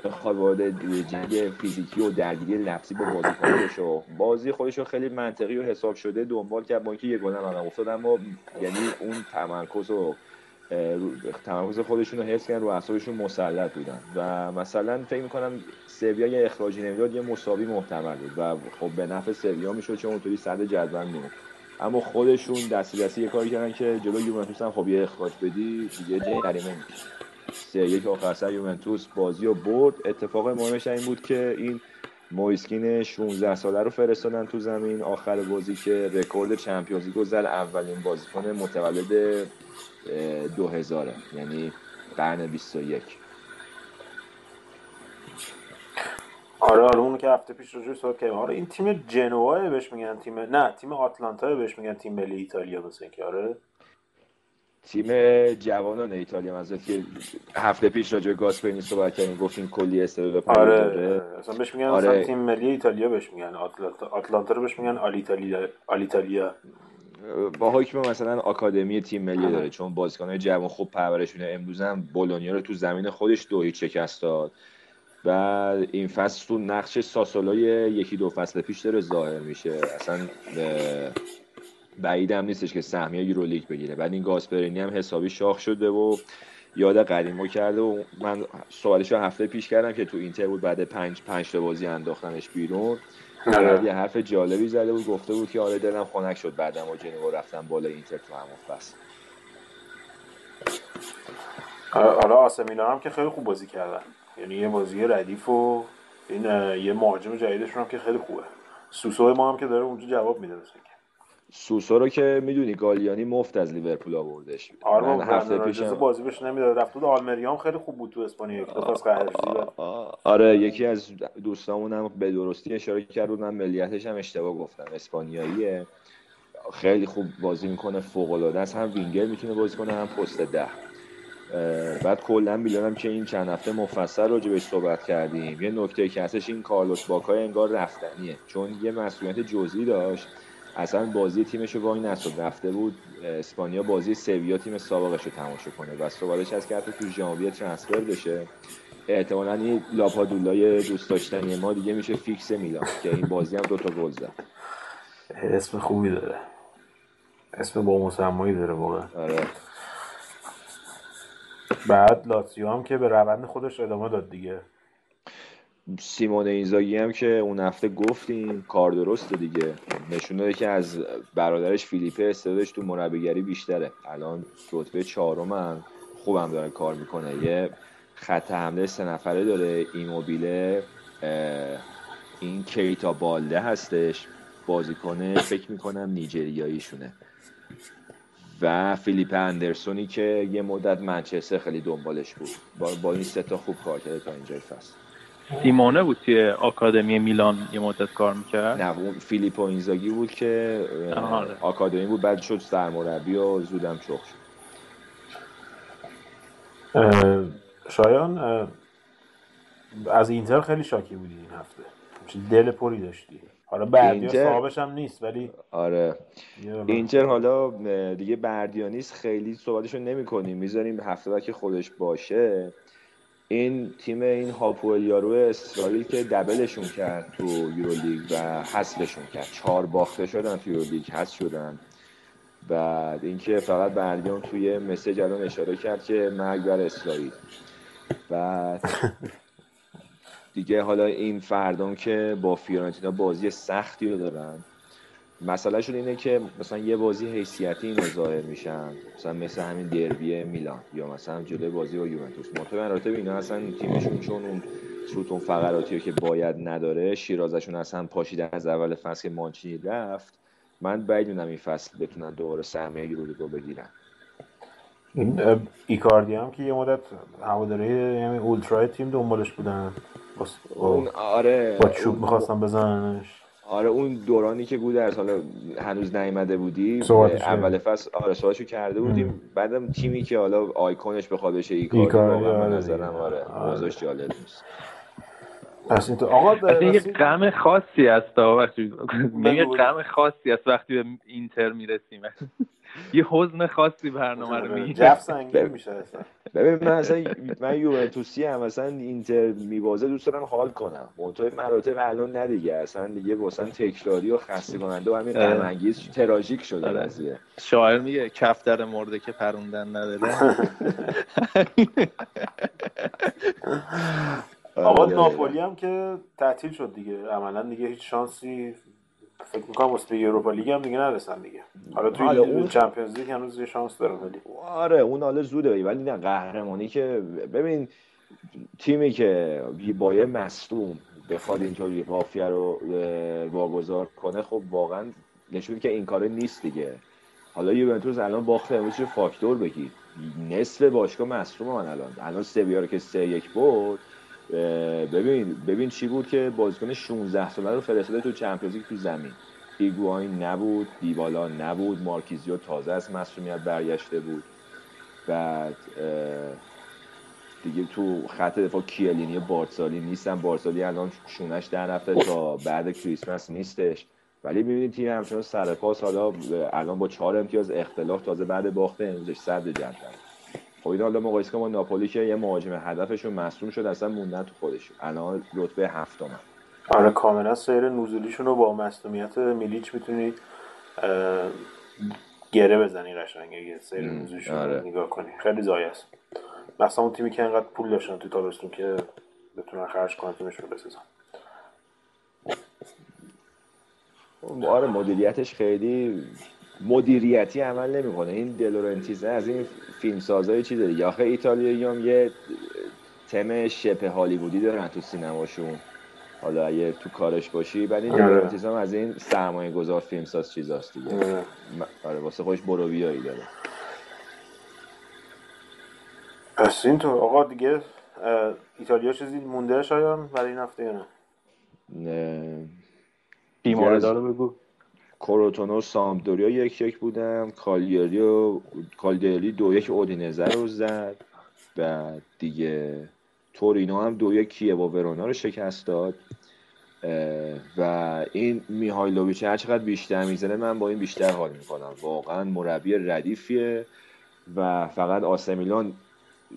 بخواد وارد جنگ فیزیکی و درگیری لفظی با بازیکن بشه. بازی خودش رو خیلی منطقی و حساب شده. دنبال کرد با اینکه یه گل هم افتاد اما یعنی اون تمرکز و تمرکز خودشون رو حفظ کردن رو اعصابشون مسلط بودن. و مثلا فکر می‌کنم سویا یه اخراجی نمی‌داد یه مساوی محتمل بود. و خب به نفع سویا می‌شد چون اونطوری صد جدول میمون اما خودشون دستی دستی یه کاری کردن که جلو یوونتوس هم خب یه اخراج بدی دیگه جریمه سه یک آخر سر یوونتوس بازی رو برد. اتفاق مهمش این بود که این مویز کین 16 ساله رو فرستادن تو زمین. آخر بازی که رکورد Champions League زد. اولین بازیکن متولد 2000 یعنی قرن 21 آره آره اون که هفته پیش رو صحبت کردیم. آره این تیم جنوا بهش میگن تیم نه تیم آتلانتا بهش میگن تیم ملی ایتالیا مثلا که آره. تیم جوانان ایتالیا مثلا که هفته پیش راجع به گاسپرینی صحبت کردیم گفتیم کلی استعداد آره داره. اصلا بهش میگن آره. تیم ملی ایتالیا بهش میگن. آتلانتا آتلانتا رو بهش میگن آلیتالیا آلیتالیا. با حکم مثلا آکادمی تیم ملی داره چون بازیکن‌های جوان خوب پرورشونه. امروز هم بولونیا رو تو زمین خودش دو هیچ شکست داد. و این فصل تو نقش ساسولای یکی دو فصل پیش داره ظاهر میشه. اصلا بعید هم نیستش که سهمیه یورولیگ بگیره. بعد این گاسپرینی هم حسابی شاخ شده و یاد قدیمو کرده و من سوالش رو هفته پیش کردم که تو اینتر بود بعد پنج پنج تا بازی انداختنش بیرون. آره. یه حرف جالبی زده بود گفته بود که آره دلم خنک شد بعدم و جنوا رفتم بالا اینتر تو همون فصل. حالا آسمینا هم که خیلی خوب بازی کردن. یعنی یه بازی ردیف و این یه مهاجم جدیدشون هم که خیلی خوبه. سوسو ما هم که داره اونجا جواب میده سوسو رو که می‌دونی گالیانی مفت از لیورپول آوردش. آره من هفته پیش بازی بهش نمی‌داد. رفت بود آلمریام خیلی خوب بود تو اسپانیا آره یکی از دوستامون به درستی اشاره کرد بود من ملیتش هم اشتباه گفتم. اسپانیاییه. خیلی خوب بازی می‌کنه فوق العاده است. هم وینگر می‌تونه بازی کنه هم پست ده. بعد کلا می‌دونم که این چند هفته مفصل راجع بهش صحبت کردیم. یه نکته که هستش این کارلوس باکای انگار رفتنیه. چون یه مسئولیت جزئی داشت. اصلا بازی تیمش رو وای نشد رفته بود اسپانیا بازی سویا تیم سابقش رو تماشا کنه و صحبتش از که تو ژانویه transfer بشه. احتمالا این لاپادولای دوست داشتنی ما دیگه میشه فیکس میلان که این بازی هم دوتا گل زد. اسم خوبی داره. اسم با مسمایی داره واقعا. آره. بعد لاتزیو هم که به روند خودش ادامه داد دیگه. سیمون اینزاگی هم که اون هفته گفتیم کار درسته دیگه. نشون داده که از برادرش فیلیپه استعدادش تو مربیگری بیشتره. الان رتبه چهارم هم خوبم داره کار می‌کنه. یه خط حمله سه نفره داره. ایموبیله این کیتا بالده هستش. بازیکنه فکر می‌کنم نیجریاییشونه. و فیلیپ اندرسونی که یه مدت منچستر خیلی دنبالش بود. با, با این سه خوب کار کرده تا اینجای فصل. سیمونه بود توی آکادمی میلان یه مدت کار می‌کرد؟ نه اون فیلیپو اینزاگی بود که آره. آکادمی بود بعد شد سرمربی و زودم چخ شد. شایان از اینتر خیلی شاکی بودی این هفته. دل پری داشتی. حالا بردیا صاحبش هم نیست ولی آره. اینتر حالا دیگه بردیا نیست خیلی صحبتشو نمی کنیم می‌ذاریم هفته که خودش باشه این تیم این هاپوئل یارو اسرائیل که دبلشون کرد تو یورولیگ و حذفشون کرد. چهار باخته شدن تو یورولیگ حذف شدن. بعد اینکه فقط بردیان توی مسیج الان اشاره کرد که مرگ بر اسرائیل. بعد دیگه حالا این فردان که با فیورنتینا بازی سختی رو دارن. مسئله شده اینه که مثلا یه بازی حیثیتی اینو ظاهر میشن. مثلا مثل همین دربی میلان یا مثلا جلوی بازی با یوونتوس. مرتب اینا اصلا تیمشون چون اون ستون فقراتی که باید نداره شیرازشون اصلا پاشیدن از اول فصل که مانچینی رفت. من بعید این فصل بتونن دوباره سهمیه رو بگیرن. این ایکاردی هم که یه مدت هواداری یعنی اولترا تیم دنبالش بودن. اون آره با چوب می‌خواستم بزننش. آره اون دورانی که بود در حالا هنوز نیامده بودی اول فصل آره سوالشو کرده بودیم. بعدم تیمی که حالا آیکونش بخواد بشه ایکار واقعا آره نظرم آره, آره. جالب نیست. پس این تو آقا یه غم خاصی هست یه غم خاصی هست وقتی به اینتر می‌رسیم. یه حزن خاصی برنامه رو می‌گیره جف سنگین میشه ببین من اصلا من یوونتوسی هم مثلا اینتر میبازه دوست دارم حال کنم. منتهای مراتب الان نه دیگه اصلا دیگه واسه تکراری و خسته کننده و همین غم انگیز تراژیک شده آره. قضیه. شاعر میگه کفتر مرده که پروندن نداره. آقا آره. ناپولی هم که تعطیل شد دیگه. عملا دیگه هیچ شانسی فکر می‌کنم واسه یوروپا لیگ هم دیگه نرسن دیگه. حالا توی اون چمپیونز لیگ هنوز یه شانس داره ولی. آره اون حالا زوده ولی نه قهرمانی که ببین تیمی که با یه مصدوم بخواد اینطوری قافیه رو واگذار کنه خب واقعا نشون که این کاره نیست دیگه. حالا یوونتوس الان باخت امروز فاکتور بگی نصف باشگاه مصدوم من الان. الان سویا رو که سه یک بود ببین ببین چی بود که بازیکن 16 ساله رو فرستاده تو چمپیونز تو زمین. ایگواین نبود دیبالا نبود مارکیزیو تازه از مسئولیت برگشته بود. بعد دیگه تو خط دفاع کیلینی بارسالی نیستن. بارسالی الان شونش در رفته تا بعد کریسمس نیستش. ولی ببینید تیم همچنان سر پاس حالا الان با چهار امتیاز اختلاف تازه بعد باخت امروزش صد جدول. خب این حالا مقایسه با ناپولی که یه مهاجم هدفشون مصوم شد اصلا موندن تو خودشون. الان رتبه هفتم آره کاملا سیر نزولیشون رو با مصومیت میلیچ می‌تونی گره بزنی قشنگ سیر نزولیشون آره. نگاه کنی. خیلی زایه است مثلا اون تیمی که انقدر پول داشتن تو تابستون که بتونن خرج کنن تیمشون بسازن. آره مدیریتش خیلی مدیریتی عمل نمی‌کنه. این دلورنتیزه از این فیلم سازای چی داره یا آخه ایتالیایی هم یه تم شبه هالیوودی دارن تو سینماشون. حالا اگه تو کارش باشی بعد این آره. دلورنتیز هم از این سرمایه گذار فیلم ساز چیزاست دیگه. آره, آره، واسه خودش برویایی داره. پس این تو آقا دیگه ایتالیا چیزی مونده شاید برای این هفته یا نه؟ بیمارده رو بگو کوروتونو سامدوریا یک یک بودم کالیاری و کالدری دو یک اودینزه رو زد. بعد دیگه تورینو هم دو یک کیه با ورونا رو شکست داد. و این میهایلوویچ هر چقدر بیشتر می‌زنه من با این بیشتر حال می‌کنم. واقعا مربی ردیفیه و فقط آسمیلان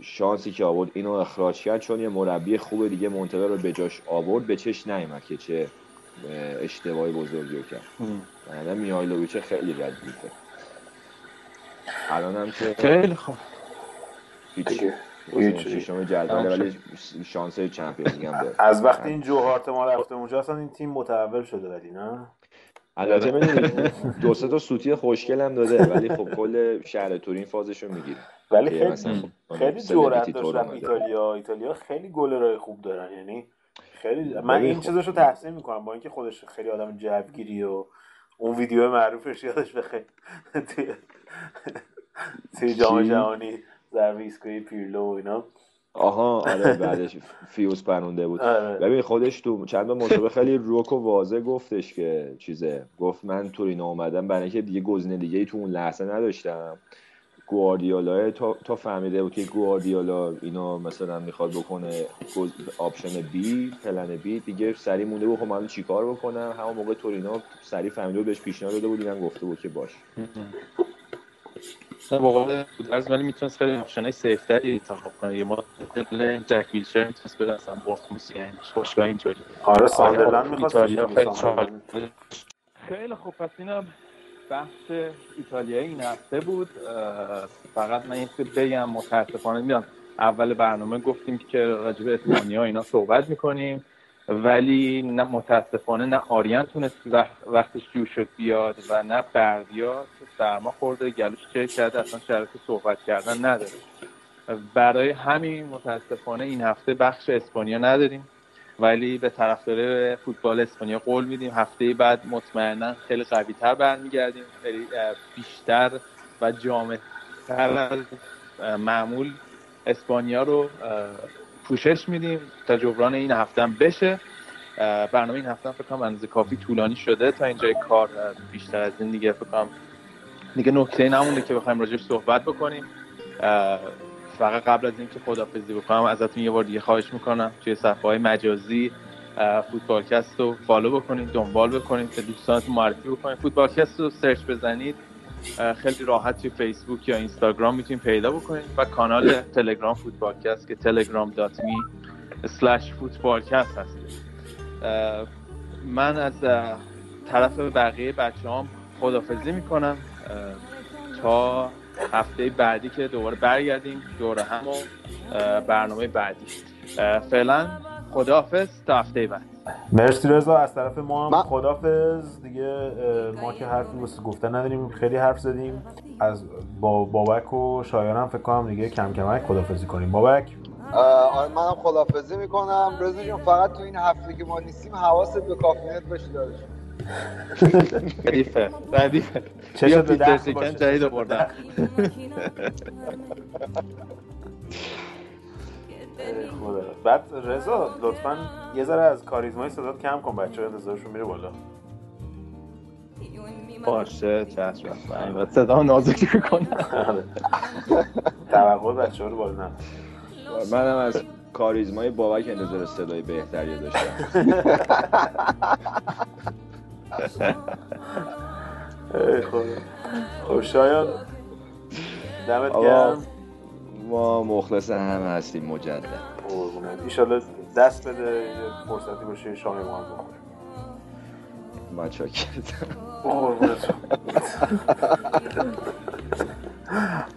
شانسی که آورد اینو اخراج کرد چون یه مربی خوب دیگه منتظر رو به جاش آورد به چش نیومد که چه اشتباهی بزرگی رو کرد. بعدا میهایلوویچ خیلی ردیفه الان هم که خیلی خوب. ششم جدول ولی شانس چمپیونز هم داره. از وقتی این جوهارت ما رفته اونجا اصلا این تیم متحول شده ولی نه؟ البته می‌دونید دو سه تا سوتی خوشگل هم داده ولی خب کل شهر تورین فازشو می‌گیره. ولی خیلی خیلی جرأت داشت ایتالیا. ایتالیا خیلی گلرای خوب دارن یعنی خیلی من این چیزاشو تحسین می‌کنم با اینکه خودش خیلی آدم جوگیری و اون ویدیو معروفش یادش بخیر. توی جام جهانی ضربه ایستگاهی پیرلو و اینا. آها آره بعدش فیوز پرونده بود. آره. ببین خودش تو چند مسابقه خیلی روک و واضح گفتش که چیزه. گفت من تورینو اومدم برای اینکه دیگه گزینه دیگه ای تو اون لحظه نداشتم. گواردیولا تا, تا فهمیده بود که گواردیولا اینو مثلا می‌خواد بکنه آپشن بی پلن بی دیگه سری مونده بود خب من چیکار بکنم؟ همون موقع تورینو سری فهمیده بود بهش پیشنهاد داده بود اینم گفته بود که باش. به قول بودرز ولی می‌تونست خیلی آپشنای سیفتری انتخاب کنه. یه ما دل جک ویلشر می‌تونست بره اصلا برخموسی یعنی خوشگاه اینطوری آره ساندرلند می‌خواست خیلی خوب پس اینا بحث ایتالیایی این هفته بود فقط من این بگم متاسفانه می‌دونم اول برنامه گفتیم که راجع به اسپانیا اینا صحبت می‌کنیم ولی نه متاسفانه نه آریان تونست وقتش جو شد بیاد و نه بردیاد سرما خورده گلوش چه کرده اصلا شرط صحبت کردن نداره. برای همین متاسفانه این هفته بخش اسپانیا نداریم. ولی به طرفدار فوتبال اسپانیا قول میدیم. هفته بعد مطمئنا خیلی قوی تر برمیگردیم. خیلی بیشتر و جامعتر از معمول اسپانیا رو پوشش میدیم تا جبران این هفته هم بشه برنامه این هفته فکر کنم اندازه کافی طولانی شده. تا اینجای کار بیشتر از این دیگه فکر کنم دیگه نکته نمونده که بخوایم راجعش صحبت بکنیم. فقط قبل از اینکه خدافزی بکنم ازتون یه بار دیگه خواهش می‌کنم توی صفحه های مجازی فوتبالکست رو follow بکنید دنبال بکنید که دوستانتون معرفی بکنید. فوتبالکست رو سرچ بزنید. خیلی راحت توی فیسبوک یا اینستاگرام می‌تونید پیدا بکنید و کانال تلگرام فوتبالکست که telegram.me slash فوتبالکست هست من از طرف بقیه بچه هم خدافزی می‌کنم تا هفته بعدی که دوباره برگردیم. دوره هم و برنامه بعدی. فعلا خداحافظ تا هفته بعد. مرسی رضا. از طرف ما هم خدافز دیگه ما که حرفی واسه گفتن نداریم. خیلی حرف زدیم. از با بابک و شایان هم فکر کنم دیگه کم کمک خدافزی کنیم. بابک؟ آره منم خدافزی می‌کنم. رضا جون فقط تو این هفته که ما نیستیم حواست به کافینت باشه دارش ردیفه ردیفه. چه به دست جدید بردن. خدا. بعد رضا لطفا یه ذره از کاریزمای صدات کم کن بچه ها رضاشون میره بالا. باشه چشم و صدا نازکی می‌کنم. آره. توقع بچه ها رو بالا نه. منم از کاریزمای بابک انتظار صدای بهتری داشتم. خب شاید دمت گرم. ما مخلص هم هستیم مجدد. ایشالله دست بده فرصتی باشه شام ما هم بخوریم. من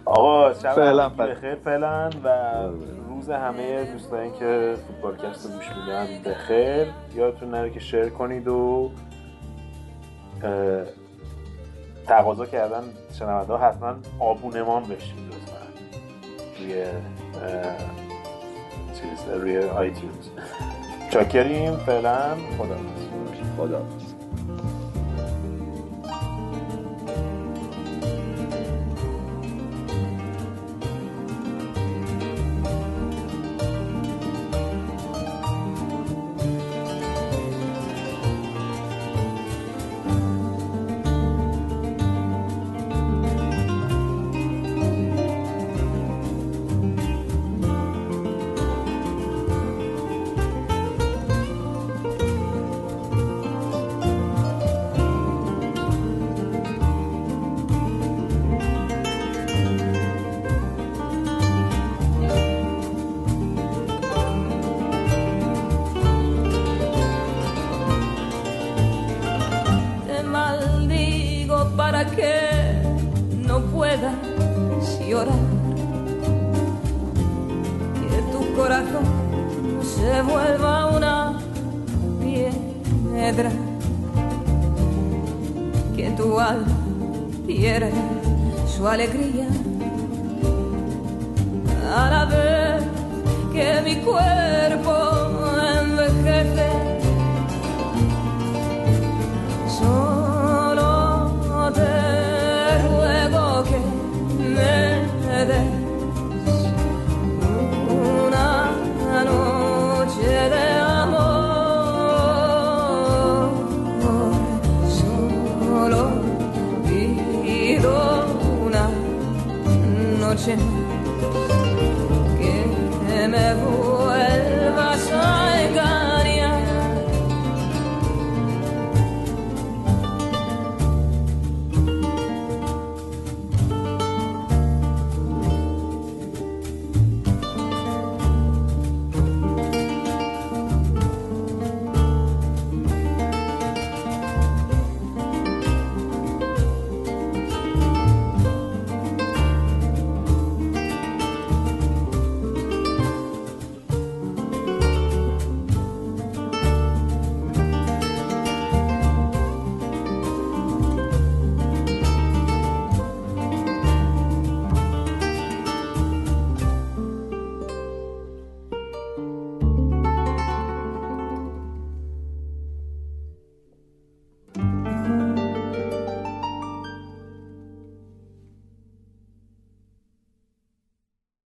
آقا شب بخیر فعلا و روز همه دوستانی که فوتبالکست رو گوش میدن بخیر یادتون نره که شیر کنید و تقاضا کردن شنونده حتما آبونمان بشید لطفا. روی چیز روی آیتیونز. چاکریم فعلا خدا خدا